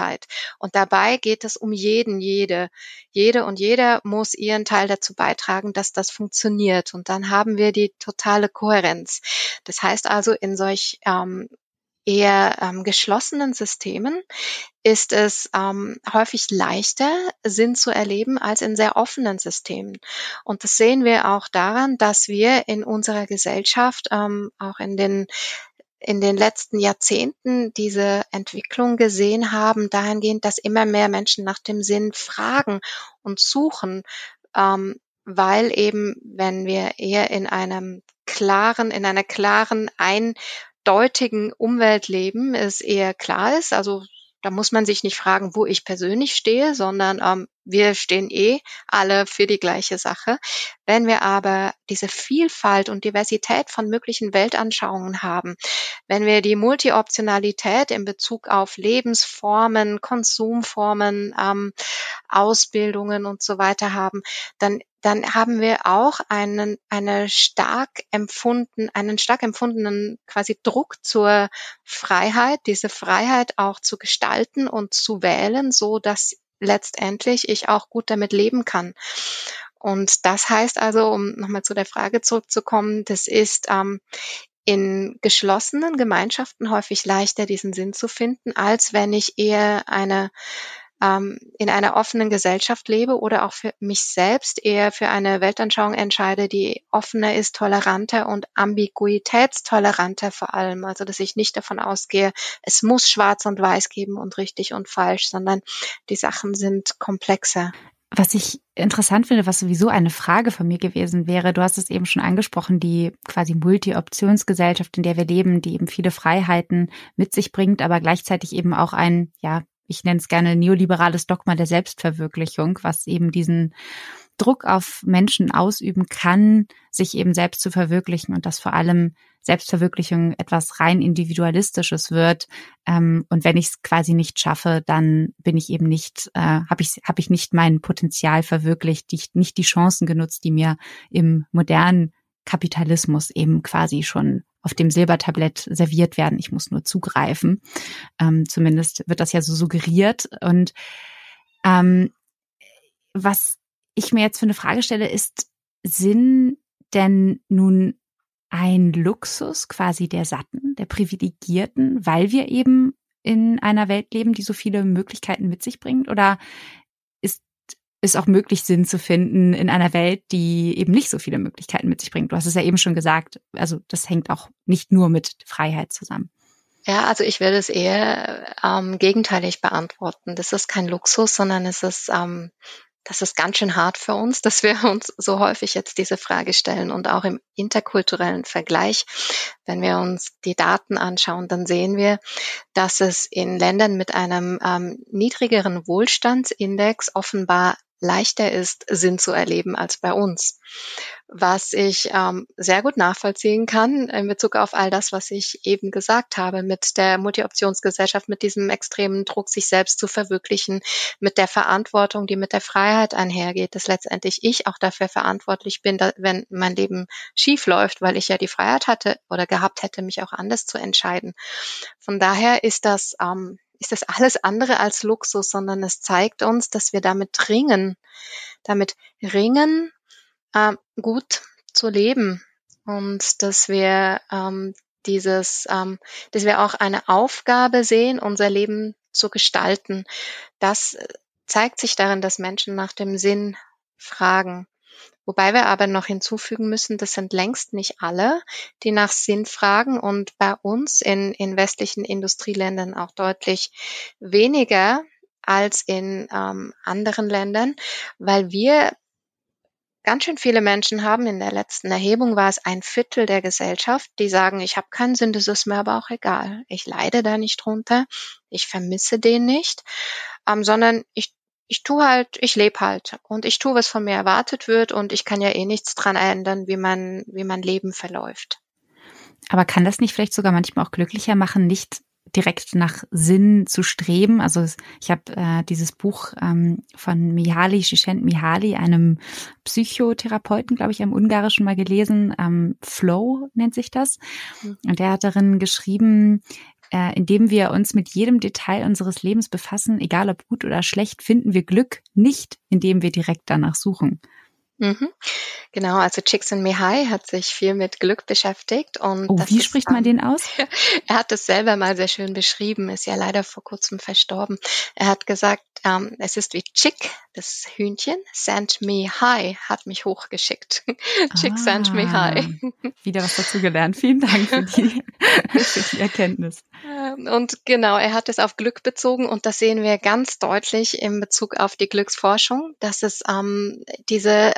Und dabei geht es um jeden, jede. Jede und jeder muss ihren Teil dazu beitragen, dass das funktioniert. Und dann haben wir die totale Kohärenz. Das heißt also, in solch ähm, eher ähm, geschlossenen Systemen ist es ähm, häufig leichter, Sinn zu erleben als in sehr offenen Systemen. Und das sehen wir auch daran, dass wir in unserer Gesellschaft ähm, auch in den in den letzten Jahrzehnten diese Entwicklung gesehen haben, dahingehend, dass immer mehr Menschen nach dem Sinn fragen und suchen, ähm, weil eben, wenn wir eher in einem klaren, in einer klaren, eindeutigen Umwelt leben, es eher klar ist, also da muss man sich nicht fragen, wo ich persönlich stehe, sondern ähm, wir stehen eh alle für die gleiche Sache. Wenn wir aber diese Vielfalt und Diversität von möglichen Weltanschauungen haben, wenn wir die Multioptionalität in Bezug auf Lebensformen, Konsumformen, ähm, Ausbildungen und so weiter haben, dann dann haben wir auch einen, eine stark empfunden, einen stark empfundenen quasi Druck zur Freiheit, diese Freiheit auch zu gestalten und zu wählen, so dass letztendlich ich auch gut damit leben kann. Und das heißt also, um nochmal zu der Frage zurückzukommen, das ist ähm, in geschlossenen Gemeinschaften häufig leichter, diesen Sinn zu finden, als wenn ich eher eine ähm, in einer offenen Gesellschaft lebe oder auch für mich selbst eher für eine Weltanschauung entscheide, die offener ist, toleranter und ambiguitätstoleranter vor allem. Also dass ich nicht davon ausgehe, es muss schwarz und weiß geben und richtig und falsch, sondern die Sachen sind komplexer. Was ich interessant finde, was sowieso eine Frage von mir gewesen wäre, du hast es eben schon angesprochen, die quasi Multi-Optionsgesellschaft, in der wir leben, die eben viele Freiheiten mit sich bringt, aber gleichzeitig eben auch ein, ja, ich nenne es gerne neoliberales Dogma der Selbstverwirklichung, was eben diesen Druck auf Menschen ausüben kann, sich eben selbst zu verwirklichen und dass vor allem Selbstverwirklichung etwas rein individualistisches wird. Ähm, und wenn ich es quasi nicht schaffe, dann bin ich eben nicht, äh, habe ich habe ich nicht mein Potenzial verwirklicht, nicht die Chancen genutzt, die mir im modernen Kapitalismus eben quasi schon auf dem Silbertablett serviert werden. Ich muss nur zugreifen. Ähm, zumindest wird das ja so suggeriert. Und ähm, was ich mir jetzt für eine Frage stelle, ist, sind denn nun ein Luxus quasi der Satten, der Privilegierten, weil wir eben in einer Welt leben, die so viele Möglichkeiten mit sich bringt? Oder ist auch möglich, Sinn zu finden in einer Welt, die eben nicht so viele Möglichkeiten mit sich bringt. Du hast es ja eben schon gesagt, also das hängt auch nicht nur mit Freiheit zusammen. Ja, also ich würde es eher ähm, gegenteilig beantworten. Das ist kein Luxus, sondern es ist, ähm, das ist ganz schön hart für uns, dass wir uns so häufig jetzt diese Frage stellen und auch im interkulturellen Vergleich. Wenn wir uns die Daten anschauen, dann sehen wir, dass es in Ländern mit einem ähm, niedrigeren Wohlstandsindex offenbar leichter ist, Sinn zu erleben als bei uns. Was ich ähm, sehr gut nachvollziehen kann in Bezug auf all das, was ich eben gesagt habe, mit der Multi-Optionsgesellschaft, mit diesem extremen Druck, sich selbst zu verwirklichen, mit der Verantwortung, die mit der Freiheit einhergeht, dass letztendlich ich auch dafür verantwortlich bin, dass, wenn mein Leben schief läuft, weil ich ja die Freiheit hatte oder gehabt hätte, mich auch anders zu entscheiden. Von daher ist das ähm, ist das alles andere als Luxus, sondern es zeigt uns, dass wir damit ringen, damit ringen, äh, gut zu leben und dass wir ähm, dieses, ähm, dass wir auch eine Aufgabe sehen, unser Leben zu gestalten. Das zeigt sich darin, dass Menschen nach dem Sinn fragen. Wobei wir aber noch hinzufügen müssen, das sind längst nicht alle, die nach Sinn fragen und bei uns in, in westlichen Industrieländern auch deutlich weniger als in ähm, anderen Ländern, weil wir ganz schön viele Menschen haben. In der letzten Erhebung war es ein Viertel der Gesellschaft, die sagen, ich habe keinen Sinn, das ist mir aber auch egal. Ich leide da nicht drunter, ich vermisse den nicht, ähm, sondern ich ich tu halt, ich lebe halt und ich tu, was von mir erwartet wird und ich kann ja eh nichts dran ändern, wie man, wie mein Leben verläuft. Aber kann das nicht vielleicht sogar manchmal auch glücklicher machen, nicht direkt nach Sinn zu streben? Also ich habe äh, dieses Buch ähm, von Mihaly, Shishent Mihaly, einem Psychotherapeuten, glaube ich, im Ungarischen mal gelesen. Ähm, Flow nennt sich das. Mhm. Und der hat darin geschrieben, äh, indem wir uns mit jedem Detail unseres Lebens befassen, egal ob gut oder schlecht, finden wir Glück nicht, indem wir direkt danach suchen. Mhm. Genau, also Csikszentmihalyi hat sich viel mit Glück beschäftigt und oh, wie spricht man den aus? er hat es selber mal sehr schön beschrieben, ist ja leider vor kurzem verstorben. Er hat gesagt, ähm, es ist wie Chick, das Hühnchen, sent me high, hat mich hochgeschickt. Chick ah, sent me high. Wieder was dazu gelernt. Vielen Dank für die, für die Erkenntnis. Ähm, und genau, er hat es auf Glück bezogen und das sehen wir ganz deutlich in Bezug auf die Glücksforschung, dass es ähm, diese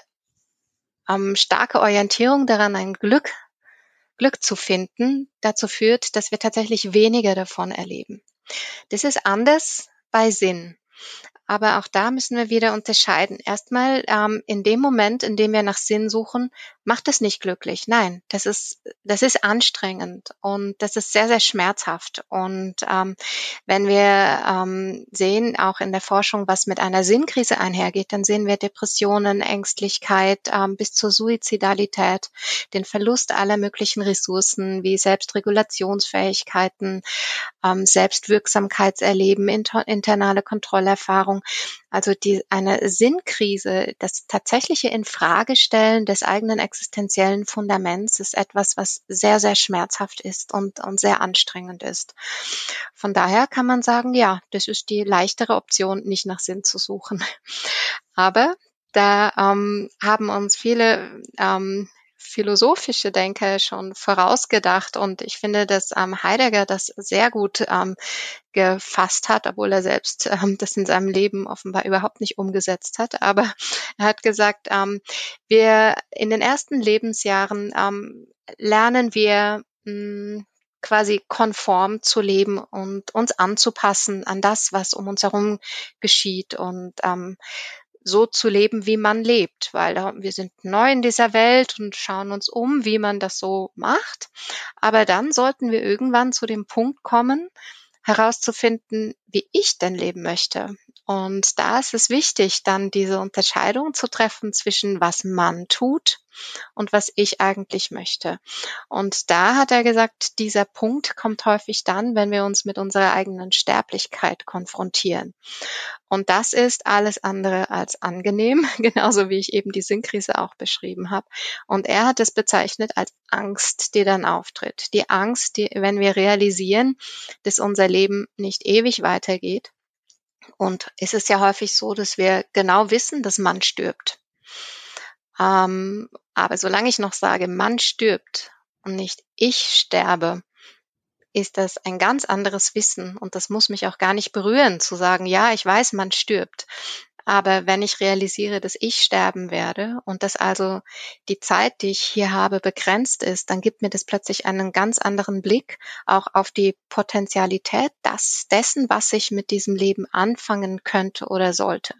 ähm, starke Orientierung daran, ein Glück, Glück zu finden, dazu führt, dass wir tatsächlich weniger davon erleben. Das ist anders bei Sinn. Aber auch da müssen wir wieder unterscheiden. Erstmal ähm, in dem Moment, in dem wir nach Sinn suchen, macht es nicht glücklich. Nein, das ist das ist anstrengend und das ist sehr sehr schmerzhaft. Und ähm, wenn wir ähm, sehen auch in der Forschung, was mit einer Sinnkrise einhergeht, dann sehen wir Depressionen, Ängstlichkeit ähm, bis zur Suizidalität, den Verlust aller möglichen Ressourcen wie Selbstregulationsfähigkeiten, ähm, Selbstwirksamkeitserleben, inter internale Kontrollerfahrung also die, eine Sinnkrise, das tatsächliche Infragestellen des eigenen existenziellen Fundaments ist etwas, was sehr, sehr schmerzhaft ist und, und sehr anstrengend ist. Von daher kann man sagen, ja, das ist die leichtere Option, nicht nach Sinn zu suchen. Aber da ähm, haben uns viele ähm, philosophische Denker schon vorausgedacht und ich finde, dass ähm, Heidegger das sehr gut ähm, gefasst hat, obwohl er selbst ähm, das in seinem Leben offenbar überhaupt nicht umgesetzt hat. Aber er hat gesagt, ähm, wir in den ersten Lebensjahren ähm, lernen wir mh, hm, quasi konform zu leben und uns anzupassen an das, was um uns herum geschieht und ähm, so zu leben, wie man lebt, weil wir sind neu in dieser Welt und schauen uns um, wie man das so macht. Aber dann sollten wir irgendwann zu dem Punkt kommen, herauszufinden, wie ich denn leben möchte. Und da ist es wichtig, dann diese Unterscheidung zu treffen zwischen was man tut und was ich eigentlich möchte. Und da hat er gesagt, dieser Punkt kommt häufig dann, wenn wir uns mit unserer eigenen Sterblichkeit konfrontieren. Und das ist alles andere als angenehm, genauso wie ich eben die Sinnkrise auch beschrieben habe. Und er hat es bezeichnet als Angst, die dann auftritt. Die Angst, die, wenn wir realisieren, dass unser Leben nicht ewig weitergeht, Und es ist ja häufig so, dass wir genau wissen, dass man stirbt. Ähm, aber solange ich noch sage, man stirbt und nicht ich sterbe, ist das ein ganz anderes Wissen und das muss mich auch gar nicht berühren, zu sagen, ja, ich weiß, man stirbt. Aber wenn ich realisiere, dass ich sterben werde und dass also die Zeit, die ich hier habe, begrenzt ist, dann gibt mir das plötzlich einen ganz anderen Blick auch auf die Potentialität das, dessen, was ich mit diesem Leben anfangen könnte oder sollte.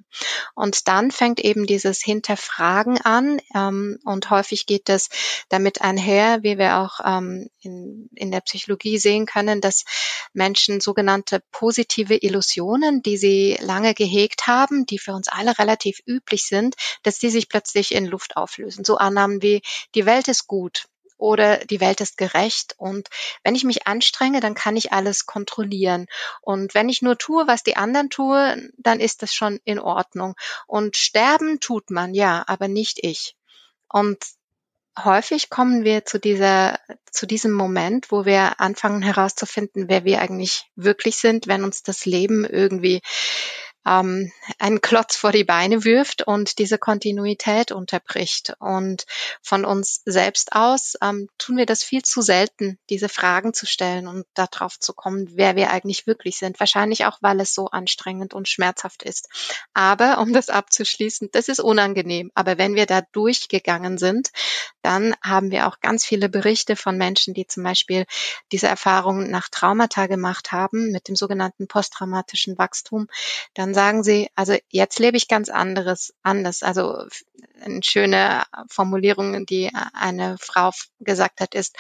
Und dann fängt eben dieses Hinterfragen an ähm, und häufig geht es damit einher, wie wir auch ähm, in, in der Psychologie sehen können, dass Menschen sogenannte positive Illusionen, die sie lange gehegt haben, die für für uns alle relativ üblich sind, dass die sich plötzlich in Luft auflösen. So Annahmen wie die Welt ist gut oder die Welt ist gerecht und wenn ich mich anstrenge, dann kann ich alles kontrollieren. Und wenn ich nur tue, was die anderen tue, dann ist das schon in Ordnung. Und sterben tut man, ja, aber nicht ich. Und häufig kommen wir zu dieser, zu diesem Moment, wo wir anfangen herauszufinden, wer wir eigentlich wirklich sind, wenn uns das Leben irgendwie ähm, einen Klotz vor die Beine wirft und diese Kontinuität unterbricht. Und von uns selbst aus ähm, tun wir das viel zu selten, diese Fragen zu stellen und darauf zu kommen, wer wir eigentlich wirklich sind. Wahrscheinlich auch, weil es so anstrengend und schmerzhaft ist. Aber um das abzuschließen, das ist unangenehm. Aber wenn wir da durchgegangen sind, dann haben wir auch ganz viele Berichte von Menschen, die zum Beispiel diese Erfahrungen nach Traumata gemacht haben mit dem sogenannten posttraumatischen Wachstum. Dann sagen sie, also jetzt lebe ich ganz anderes, anders. Also eine schöne Formulierung, die eine Frau gesagt hat, ist,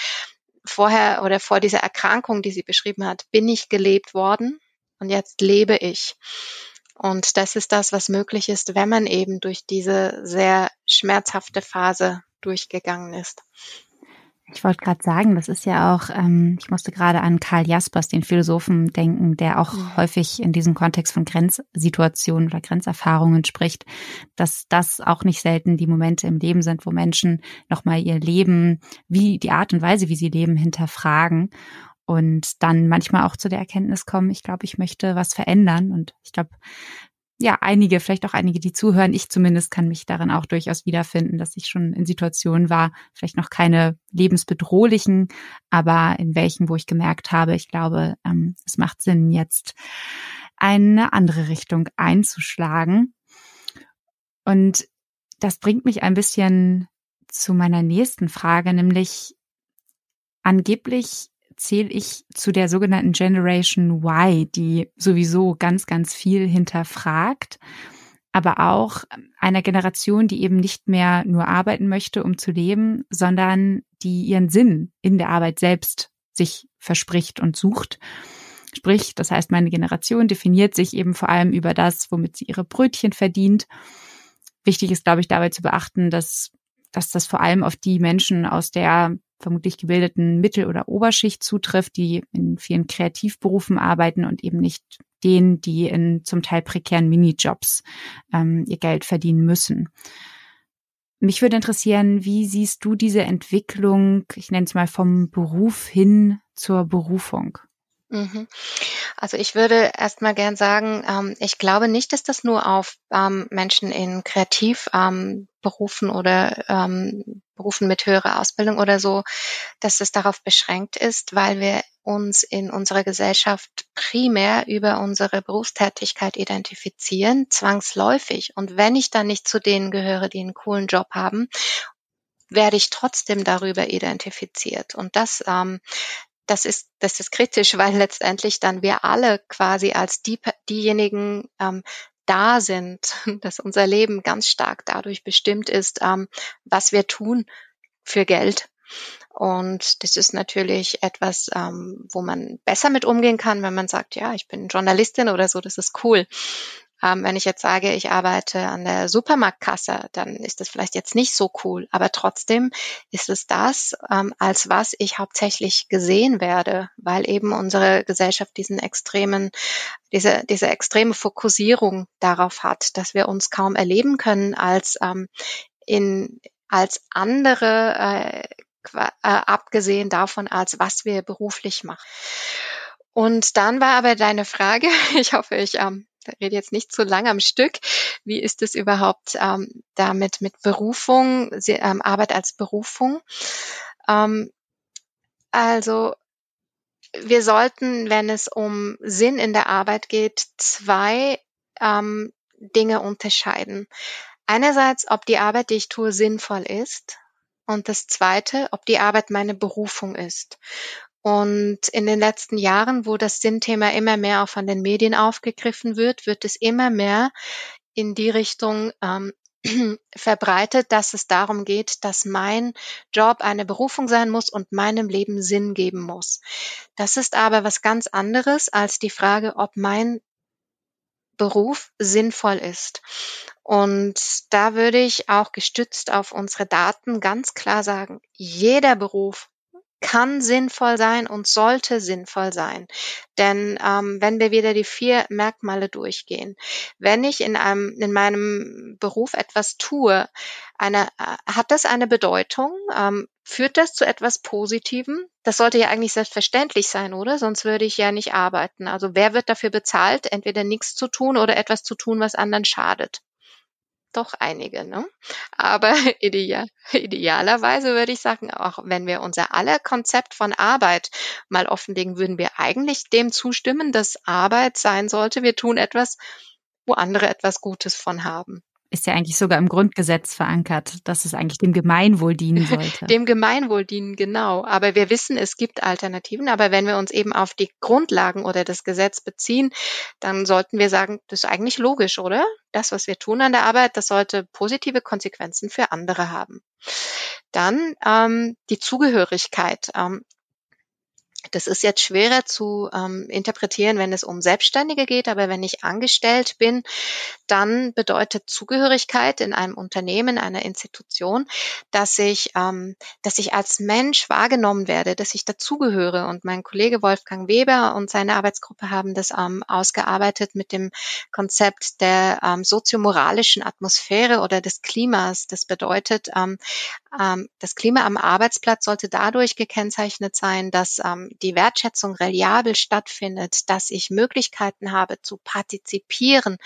vorher oder vor dieser Erkrankung, die sie beschrieben hat, bin ich gelebt worden und jetzt lebe ich. Und das ist das, was möglich ist, wenn man eben durch diese sehr schmerzhafte Phase durchgegangen ist. Ich wollte gerade sagen, das ist ja auch, ähm, ich musste gerade an Karl Jaspers, den Philosophen, denken, der auch mhm. häufig in diesem Kontext von Grenzsituationen oder Grenzerfahrungen spricht, dass das auch nicht selten die Momente im Leben sind, wo Menschen nochmal ihr Leben, wie die Art und Weise, wie sie leben, hinterfragen und dann manchmal auch zu der Erkenntnis kommen, ich glaube, ich möchte was verändern. Und ich glaube, ja, einige, vielleicht auch einige, die zuhören, ich zumindest kann mich darin auch durchaus wiederfinden, dass ich schon in Situationen war, vielleicht noch keine lebensbedrohlichen, aber in welchen, wo ich gemerkt habe, ich glaube, ähm, es macht Sinn, jetzt eine andere Richtung einzuschlagen. Und das bringt mich ein bisschen zu meiner nächsten Frage, nämlich angeblich zähle ich zu der sogenannten Generation Y, die sowieso ganz, ganz viel hinterfragt, aber auch einer Generation, die eben nicht mehr nur arbeiten möchte, um zu leben, sondern die ihren Sinn in der Arbeit selbst sich verspricht und sucht. Sprich, das heißt, meine Generation definiert sich eben vor allem über das, womit sie ihre Brötchen verdient. Wichtig ist, glaube ich, dabei zu beachten, dass, dass das vor allem auf die Menschen aus der vermutlich gebildeten Mittel- oder Oberschicht zutrifft, die in vielen Kreativberufen arbeiten und eben nicht denen, die in zum Teil prekären Minijobs ähm, ihr Geld verdienen müssen. Mich würde interessieren, wie siehst du diese Entwicklung, ich nenne es mal vom Beruf hin zur Berufung? Mhm. Also ich würde erstmal gern sagen, ähm, ich glaube nicht, dass das nur auf ähm, Menschen in Kreativberufen ähm, oder ähm, Berufen mit höherer Ausbildung oder so, dass es darauf beschränkt ist, weil wir uns in unserer Gesellschaft primär über unsere Berufstätigkeit identifizieren, zwangsläufig. Und wenn ich dann nicht zu denen gehöre, die einen coolen Job haben werde ich trotzdem darüber identifiziert. Und das ähm, das ist, das ist kritisch, weil letztendlich dann wir alle quasi als die, diejenigen ähm, da sind, dass unser Leben ganz stark dadurch bestimmt ist, ähm, was wir tun für Geld. Und das ist natürlich etwas, ähm, wo man besser mit umgehen kann, wenn man sagt, ja, ich bin Journalistin oder so, das ist cool. Ähm, wenn ich jetzt sage, ich arbeite an der Supermarktkasse, dann ist das vielleicht jetzt nicht so cool, aber trotzdem ist es das, ähm, als was ich hauptsächlich gesehen werde, weil eben unsere Gesellschaft diesen extremen, diese, diese extreme Fokussierung darauf hat, dass wir uns kaum erleben können als ähm, in als andere äh, äh, abgesehen davon, als was wir beruflich machen. Und dann war aber deine Frage, ich hoffe, ich ähm, rede jetzt nicht zu lang am Stück. Wie ist es überhaupt ähm, damit mit Berufung, ähm, Arbeit als Berufung? Ähm, also wir sollten, wenn es um Sinn in der Arbeit geht, zwei ähm, Dinge unterscheiden. Einerseits, ob die Arbeit, die ich tue, sinnvoll ist. Und das Zweite, ob die Arbeit meine Berufung ist. Und in den letzten Jahren, wo das Sinnthema immer mehr auch von den Medien aufgegriffen wird, wird es immer mehr in die Richtung ähm, verbreitet, dass es darum geht, dass mein Job eine Berufung sein muss und meinem Leben Sinn geben muss. Das ist aber was ganz anderes als die Frage, ob mein Beruf sinnvoll ist. Und da würde ich auch gestützt auf unsere Daten ganz klar sagen, jeder Beruf kann sinnvoll sein und sollte sinnvoll sein. Denn ähm, wenn wir wieder die vier Merkmale durchgehen, wenn ich in einem in meinem Beruf etwas tue, eine, äh, hat das eine Bedeutung? Ähm, führt das zu etwas Positivem? Das sollte ja eigentlich selbstverständlich sein, oder? Sonst würde ich ja nicht arbeiten. Also wer wird dafür bezahlt, entweder nichts zu tun oder etwas zu tun, was anderen schadet? Doch einige, ne? Aber ideal, idealerweise würde ich sagen, auch wenn wir unser aller Konzept von Arbeit mal offenlegen, würden wir eigentlich dem zustimmen, dass Arbeit sein sollte. Wir tun etwas, wo andere etwas Gutes von haben ist ja eigentlich sogar im Grundgesetz verankert, dass es eigentlich dem Gemeinwohl dienen sollte. dem Gemeinwohl dienen, genau. Aber wir wissen, es gibt Alternativen. Aber wenn wir uns eben auf die Grundlagen oder das Gesetz beziehen, dann sollten wir sagen, das ist eigentlich logisch, oder? Das, was wir tun an der Arbeit, das sollte positive Konsequenzen für andere haben. Dann ähm, die Zugehörigkeit. Ähm, das ist jetzt schwerer zu ähm, interpretieren, wenn es um Selbstständige geht, aber wenn ich angestellt bin, dann bedeutet Zugehörigkeit in einem Unternehmen, einer Institution, dass ich, ähm, dass ich als Mensch wahrgenommen werde, dass ich dazugehöre. Und mein Kollege Wolfgang Weber und seine Arbeitsgruppe haben das ähm, ausgearbeitet mit dem Konzept der ähm, soziomoralischen Atmosphäre oder des Klimas. Das bedeutet, ähm, ähm, das Klima am Arbeitsplatz sollte dadurch gekennzeichnet sein, dass ähm, die Wertschätzung reliabel stattfindet, dass ich Möglichkeiten habe zu partizipieren,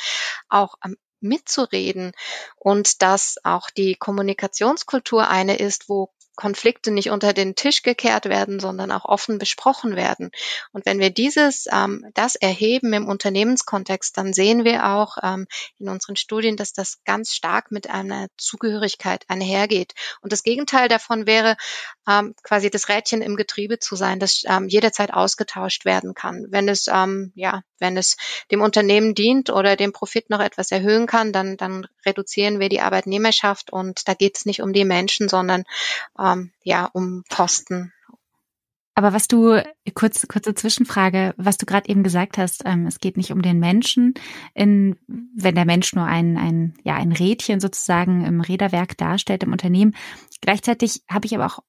auch ähm, mitzureden und dass auch die Kommunikationskultur eine ist, wo Konflikte nicht unter den Tisch gekehrt werden, sondern auch offen besprochen werden. Und wenn wir dieses, ähm, das erheben im Unternehmenskontext, dann sehen wir auch ähm, in unseren Studien, dass das ganz stark mit einer Zugehörigkeit einhergeht. Und das Gegenteil davon wäre ähm, quasi das Rädchen im Getriebe zu sein, das ähm, jederzeit ausgetauscht werden kann. Wenn es ähm, ja, wenn es dem Unternehmen dient oder den Profit noch etwas erhöhen kann, dann dann reduzieren wir die Arbeitnehmerschaft und da geht es nicht um die Menschen, sondern ähm, ja um Posten. Aber was du, kurz, kurze Zwischenfrage, was du gerade eben gesagt hast, ähm, es geht nicht um den Menschen, in, wenn der Mensch nur ein, ein, ja, ein Rädchen sozusagen im Räderwerk darstellt im Unternehmen. Gleichzeitig habe ich aber auch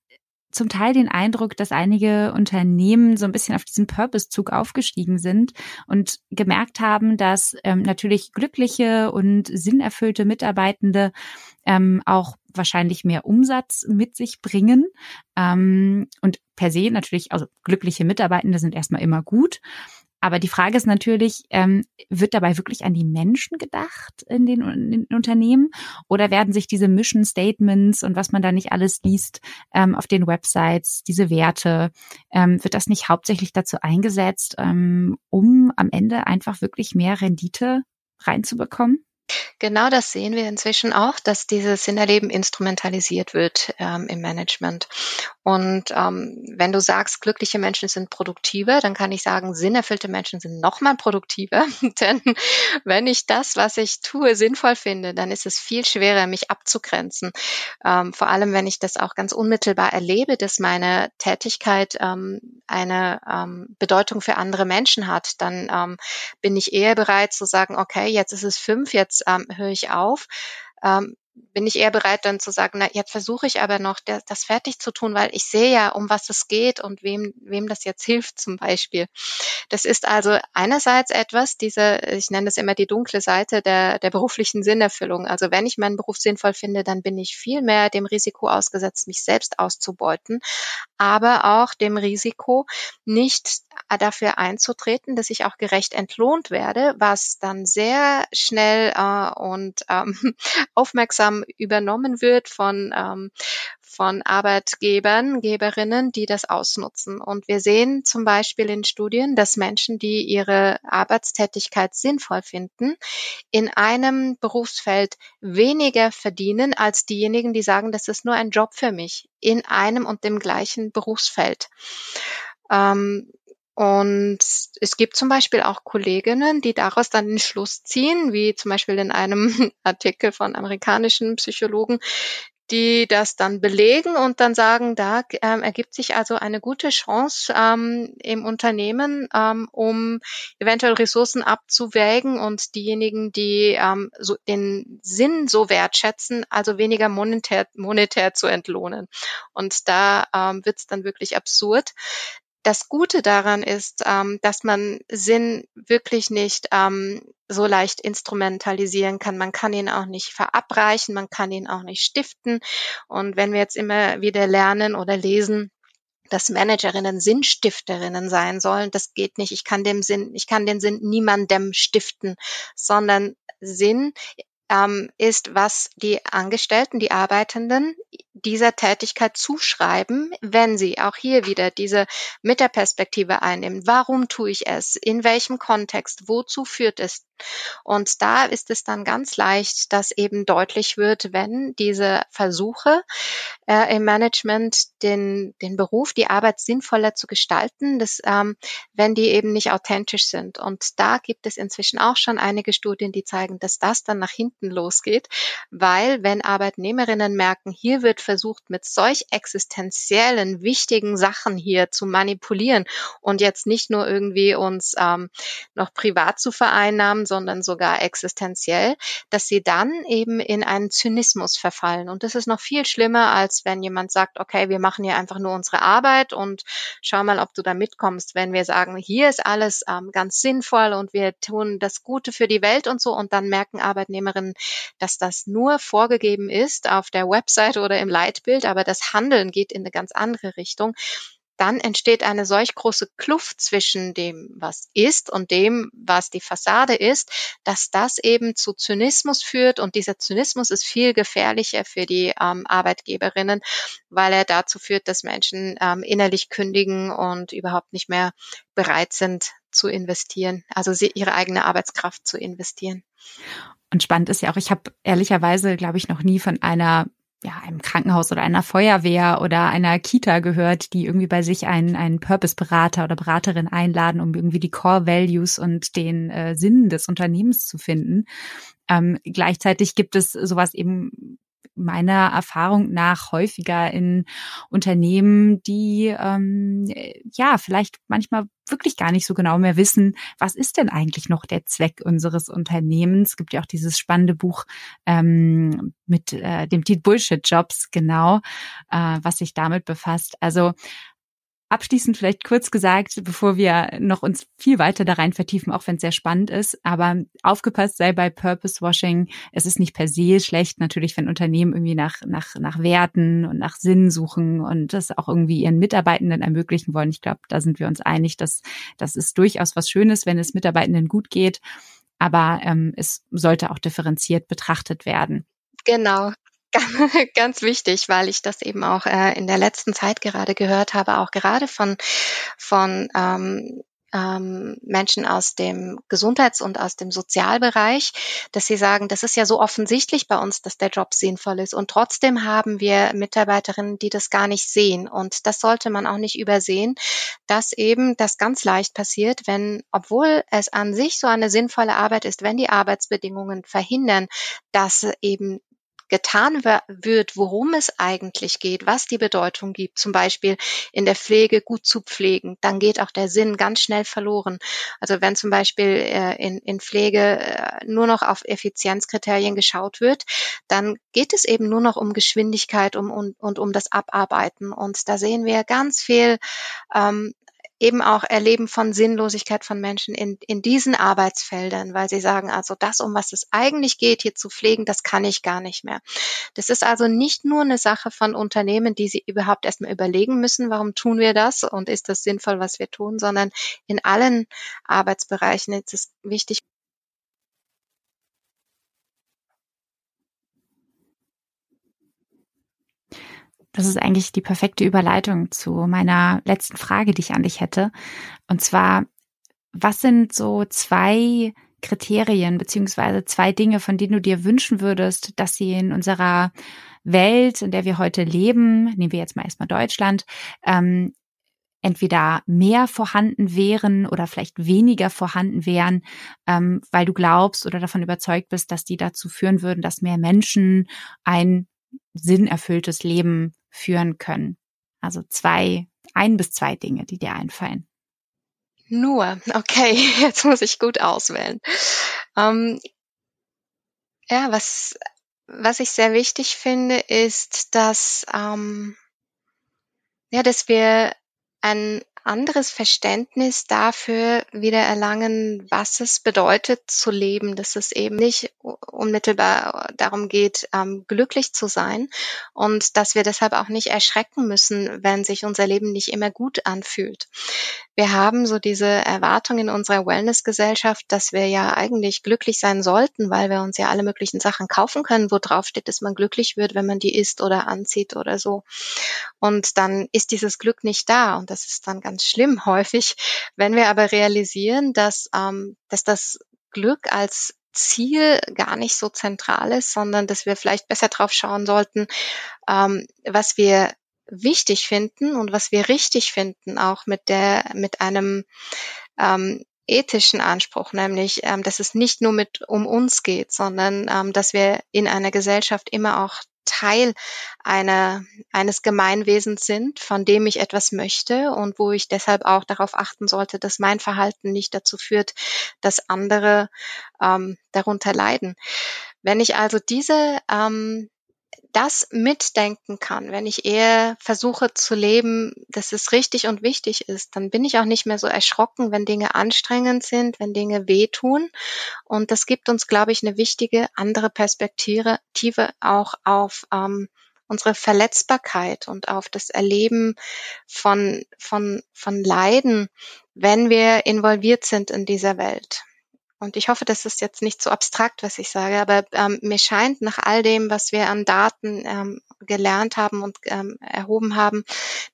zum Teil den Eindruck, dass einige Unternehmen so ein bisschen auf diesen Purpose-Zug aufgestiegen sind und gemerkt haben, dass ähm, natürlich glückliche und sinnerfüllte Mitarbeitende ähm, auch wahrscheinlich mehr Umsatz mit sich bringen. Ähm, und per se natürlich, also glückliche Mitarbeitende sind erstmal immer gut. Aber die Frage ist natürlich, ähm, wird dabei wirklich an die Menschen gedacht in den, in den, Unternehmen oder werden sich diese Mission Statements und was man da nicht alles liest ähm, auf den Websites, diese Werte, ähm, wird das nicht hauptsächlich dazu eingesetzt, ähm, um am Ende einfach wirklich mehr Rendite reinzubekommen? Genau das sehen wir inzwischen auch, dass dieses Sinnerleben instrumentalisiert wird ähm, im Management. Und ähm, wenn du sagst, glückliche Menschen sind produktiver, dann kann ich sagen, sinnerfüllte Menschen sind nochmal produktiver. Denn wenn ich das, was ich tue, sinnvoll finde, dann ist es viel schwerer, mich abzugrenzen. Ähm, vor allem, wenn ich das auch ganz unmittelbar erlebe, dass meine Tätigkeit ähm, eine ähm, Bedeutung für andere Menschen hat, dann ähm, bin ich eher bereit zu sagen, okay, jetzt ist es fünf, jetzt ähm, höre ich auf. Ähm, bin ich eher bereit dann zu sagen, na, jetzt versuche ich aber noch das, das fertig zu tun, weil ich sehe ja, um was es geht und wem, wem das jetzt hilft zum Beispiel. Das ist also einerseits etwas, diese, ich nenne das immer die dunkle Seite der, der beruflichen Sinnerfüllung. Also wenn ich meinen Beruf sinnvoll finde, dann bin ich viel mehr dem Risiko ausgesetzt, mich selbst auszubeuten, aber auch dem Risiko, nicht dafür einzutreten, dass ich auch gerecht entlohnt werde, was dann sehr schnell äh, und ähm, aufmerksam übernommen wird von ähm, von Arbeitgebern, Geberinnen, die das ausnutzen. Und wir sehen zum Beispiel in Studien, dass Menschen, die ihre Arbeitstätigkeit sinnvoll finden, in einem Berufsfeld weniger verdienen als diejenigen, die sagen, das ist nur ein Job für mich in einem und dem gleichen Berufsfeld. Ähm, und es gibt zum Beispiel auch Kolleginnen, die daraus dann den Schluss ziehen, wie zum Beispiel in einem Artikel von amerikanischen Psychologen, die das dann belegen und dann sagen, da ähm, ergibt sich also eine gute Chance ähm, im Unternehmen, ähm, um eventuell Ressourcen abzuwägen und diejenigen, die ähm, so den Sinn so wertschätzen, also weniger monetär, monetär zu entlohnen. Und da ähm, wird es dann wirklich absurd. Das Gute daran ist, ähm, dass man Sinn wirklich nicht ähm, so leicht instrumentalisieren kann. Man kann ihn auch nicht verabreichen, man kann ihn auch nicht stiften. Und wenn wir jetzt immer wieder lernen oder lesen, dass Managerinnen Sinnstifterinnen sein sollen. Das geht nicht. Ich kann dem Sinn, ich kann den Sinn niemandem stiften, sondern Sinn ähm, ist, was die Angestellten, die Arbeitenden dieser Tätigkeit zuschreiben, wenn sie auch hier wieder diese Metaperspektive einnehmen. Warum tue ich es? In welchem Kontext? Wozu führt es? Und da ist es dann ganz leicht, dass eben deutlich wird, wenn diese Versuche äh, im Management den, den Beruf, die Arbeit sinnvoller zu gestalten, dass, ähm, wenn die eben nicht authentisch sind. Und da gibt es inzwischen auch schon einige Studien, die zeigen, dass das dann nach hinten losgeht, weil wenn Arbeitnehmerinnen merken, hier wird versucht, mit solch existenziellen, wichtigen Sachen hier zu manipulieren und jetzt nicht nur irgendwie uns ähm, noch privat zu vereinnahmen, sondern sogar existenziell, dass sie dann eben in einen Zynismus verfallen. Und das ist noch viel schlimmer, als wenn jemand sagt, okay, wir machen hier einfach nur unsere Arbeit und schau mal, ob du da mitkommst. Wenn wir sagen, hier ist alles ähm, ganz sinnvoll und wir tun das Gute für die Welt und so und dann merken Arbeitnehmerinnen, dass das nur vorgegeben ist auf der Website oder im Leitbild, aber das Handeln geht in eine ganz andere Richtung, dann entsteht eine solch große Kluft zwischen dem, was ist und dem, was die Fassade ist, dass das eben zu Zynismus führt. Und dieser Zynismus ist viel gefährlicher für die ähm, Arbeitgeberinnen, weil er dazu führt, dass Menschen ähm, innerlich kündigen und überhaupt nicht mehr bereit sind zu investieren, also sie, ihre eigene Arbeitskraft zu investieren. Und spannend ist ja auch, ich habe ehrlicherweise, glaube ich, noch nie von einer ja, einem Krankenhaus oder einer Feuerwehr oder einer Kita gehört, die irgendwie bei sich einen, einen Purpose-Berater oder Beraterin einladen, um irgendwie die Core Values und den äh, Sinn des Unternehmens zu finden. Ähm, gleichzeitig gibt es sowas eben meiner Erfahrung nach häufiger in Unternehmen, die ähm, ja vielleicht manchmal wirklich gar nicht so genau mehr wissen, was ist denn eigentlich noch der Zweck unseres Unternehmens. Es gibt ja auch dieses spannende Buch ähm, mit äh, dem Titel Bullshit Jobs, genau, äh, was sich damit befasst. Also Abschließend vielleicht kurz gesagt, bevor wir noch uns viel weiter da rein vertiefen, auch wenn es sehr spannend ist, aber aufgepasst sei bei Purpose Washing. Es ist nicht per se schlecht, natürlich, wenn Unternehmen irgendwie nach, nach, nach Werten und nach Sinn suchen und das auch irgendwie ihren Mitarbeitenden ermöglichen wollen. Ich glaube, da sind wir uns einig, dass das ist durchaus was Schönes, wenn es Mitarbeitenden gut geht. Aber ähm, es sollte auch differenziert betrachtet werden. Genau, ganz wichtig, weil ich das eben auch äh, in der letzten Zeit gerade gehört habe, auch gerade von, von ähm, ähm, Menschen aus dem Gesundheits- und aus dem Sozialbereich, dass sie sagen, das ist ja so offensichtlich bei uns, dass der Job sinnvoll ist. Und trotzdem haben wir Mitarbeiterinnen, die das gar nicht sehen. Und das sollte man auch nicht übersehen, dass eben das ganz leicht passiert, wenn, obwohl es an sich so eine sinnvolle Arbeit ist, wenn die Arbeitsbedingungen verhindern, dass eben getan wird, worum es eigentlich geht, was die Bedeutung gibt, zum Beispiel in der Pflege gut zu pflegen, dann geht auch der Sinn ganz schnell verloren. Also wenn zum Beispiel äh, in, in Pflege äh, nur noch auf Effizienzkriterien geschaut wird, dann geht es eben nur noch um Geschwindigkeit um, und, und um das Abarbeiten. Und da sehen wir ganz viel ähm, eben auch Erleben von Sinnlosigkeit von Menschen in, in diesen Arbeitsfeldern, weil sie sagen, also das, um was es eigentlich geht, hier zu pflegen, das kann ich gar nicht mehr. Das ist also nicht nur eine Sache von Unternehmen, die sie überhaupt erstmal überlegen müssen, warum tun wir das und ist das sinnvoll, was wir tun, sondern in allen Arbeitsbereichen ist es wichtig, Das ist eigentlich die perfekte Überleitung zu meiner letzten Frage, die ich an dich hätte. Und zwar, was sind so zwei Kriterien beziehungsweise zwei Dinge, von denen du dir wünschen würdest, dass sie in unserer Welt, in der wir heute leben, nehmen wir jetzt mal erstmal Deutschland, ähm, entweder mehr vorhanden wären oder vielleicht weniger vorhanden wären, ähm, weil du glaubst oder davon überzeugt bist, dass die dazu führen würden, dass mehr Menschen ein sinnerfülltes Leben führen können. Also zwei, ein bis zwei Dinge, die dir einfallen. Nur, okay, jetzt muss ich gut auswählen. Ähm, ja, was, was ich sehr wichtig finde, ist, dass, ähm, ja, dass wir ein anderes Verständnis dafür wieder erlangen, was es bedeutet zu leben, dass es eben nicht unmittelbar darum geht, ähm, glücklich zu sein und dass wir deshalb auch nicht erschrecken müssen, wenn sich unser Leben nicht immer gut anfühlt. Wir haben so diese Erwartung in unserer Wellness-Gesellschaft, dass wir ja eigentlich glücklich sein sollten, weil wir uns ja alle möglichen Sachen kaufen können, wo drauf steht, dass man glücklich wird, wenn man die isst oder anzieht oder so. Und dann ist dieses Glück nicht da und das ist dann ganz schlimm häufig. Wenn wir aber realisieren, dass, ähm, dass das Glück als Ziel gar nicht so zentral ist, sondern dass wir vielleicht besser drauf schauen sollten, ähm, was wir wichtig finden und was wir richtig finden, auch mit der, mit einem ähm, ethischen Anspruch, nämlich, ähm, dass es nicht nur mit um uns geht, sondern ähm, dass wir in einer Gesellschaft immer auch Teil einer, eines Gemeinwesens sind, von dem ich etwas möchte und wo ich deshalb auch darauf achten sollte, dass mein Verhalten nicht dazu führt, dass andere ähm, darunter leiden. Wenn ich also diese ähm, das mitdenken kann, wenn ich eher versuche zu leben, dass es richtig und wichtig ist, dann bin ich auch nicht mehr so erschrocken, wenn Dinge anstrengend sind, wenn Dinge wehtun. Und das gibt uns, glaube ich, eine wichtige andere Perspektive auch auf ähm, unsere Verletzbarkeit und auf das Erleben von, von, von Leiden, wenn wir involviert sind in dieser Welt. Und ich hoffe, das ist jetzt nicht so abstrakt, was ich sage, aber ähm, mir scheint nach all dem, was wir an Daten ähm, gelernt haben und ähm, erhoben haben,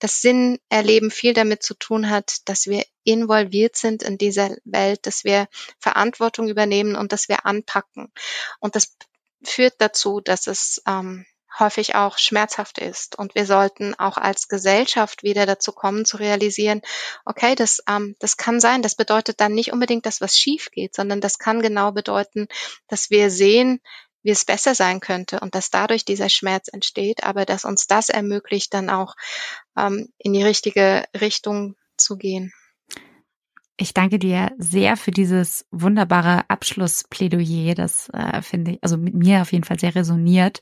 dass Sinn erleben viel damit zu tun hat, dass wir involviert sind in dieser Welt, dass wir Verantwortung übernehmen und dass wir anpacken. Und das führt dazu, dass es ähm, häufig auch schmerzhaft ist. Und wir sollten auch als Gesellschaft wieder dazu kommen, zu realisieren, okay, das, ähm, das kann sein. Das bedeutet dann nicht unbedingt, dass was schief geht, sondern das kann genau bedeuten, dass wir sehen, wie es besser sein könnte und dass dadurch dieser Schmerz entsteht, aber dass uns das ermöglicht, dann auch ähm, in die richtige Richtung zu gehen. Ich danke dir sehr für dieses wunderbare Abschlussplädoyer. Das äh, finde ich, also mit mir auf jeden Fall sehr resoniert.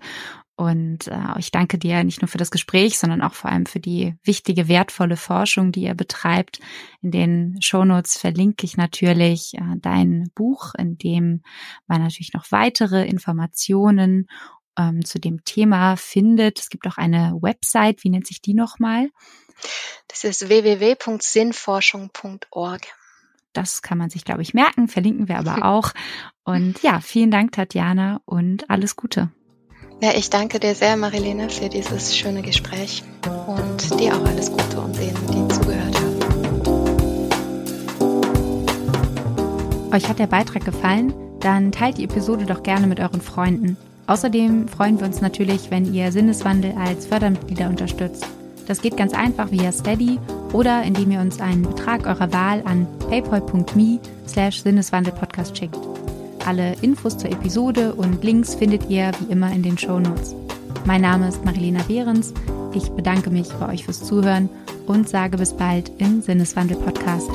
Und äh, ich danke dir nicht nur für das Gespräch, sondern auch vor allem für die wichtige, wertvolle Forschung, die ihr betreibt. In den Shownotes verlinke ich natürlich äh, dein Buch, in dem man natürlich noch weitere Informationen ähm, zu dem Thema findet. Es gibt auch eine Website, wie nennt sich die nochmal? Das ist www.sinnforschung.org. Das kann man sich, glaube ich, merken, verlinken wir aber auch. Und ja, vielen Dank, Tatjana, und alles Gute. Ja, ich danke dir sehr, Marilene, für dieses schöne Gespräch und dir auch alles Gute und denen, die zugehört haben. Euch hat der Beitrag gefallen? Dann teilt die Episode doch gerne mit euren Freunden. Außerdem freuen wir uns natürlich, wenn ihr Sinneswandel als Fördermitglieder unterstützt. Das geht ganz einfach via Steady oder indem ihr uns einen Betrag eurer Wahl an paypal.me slash Sinneswandelpodcast schickt. Alle Infos zur Episode und Links findet ihr wie immer in den Show Notes. Mein Name ist Marilena Behrens. Ich bedanke mich bei euch fürs Zuhören und sage bis bald im Sinneswandel Podcast.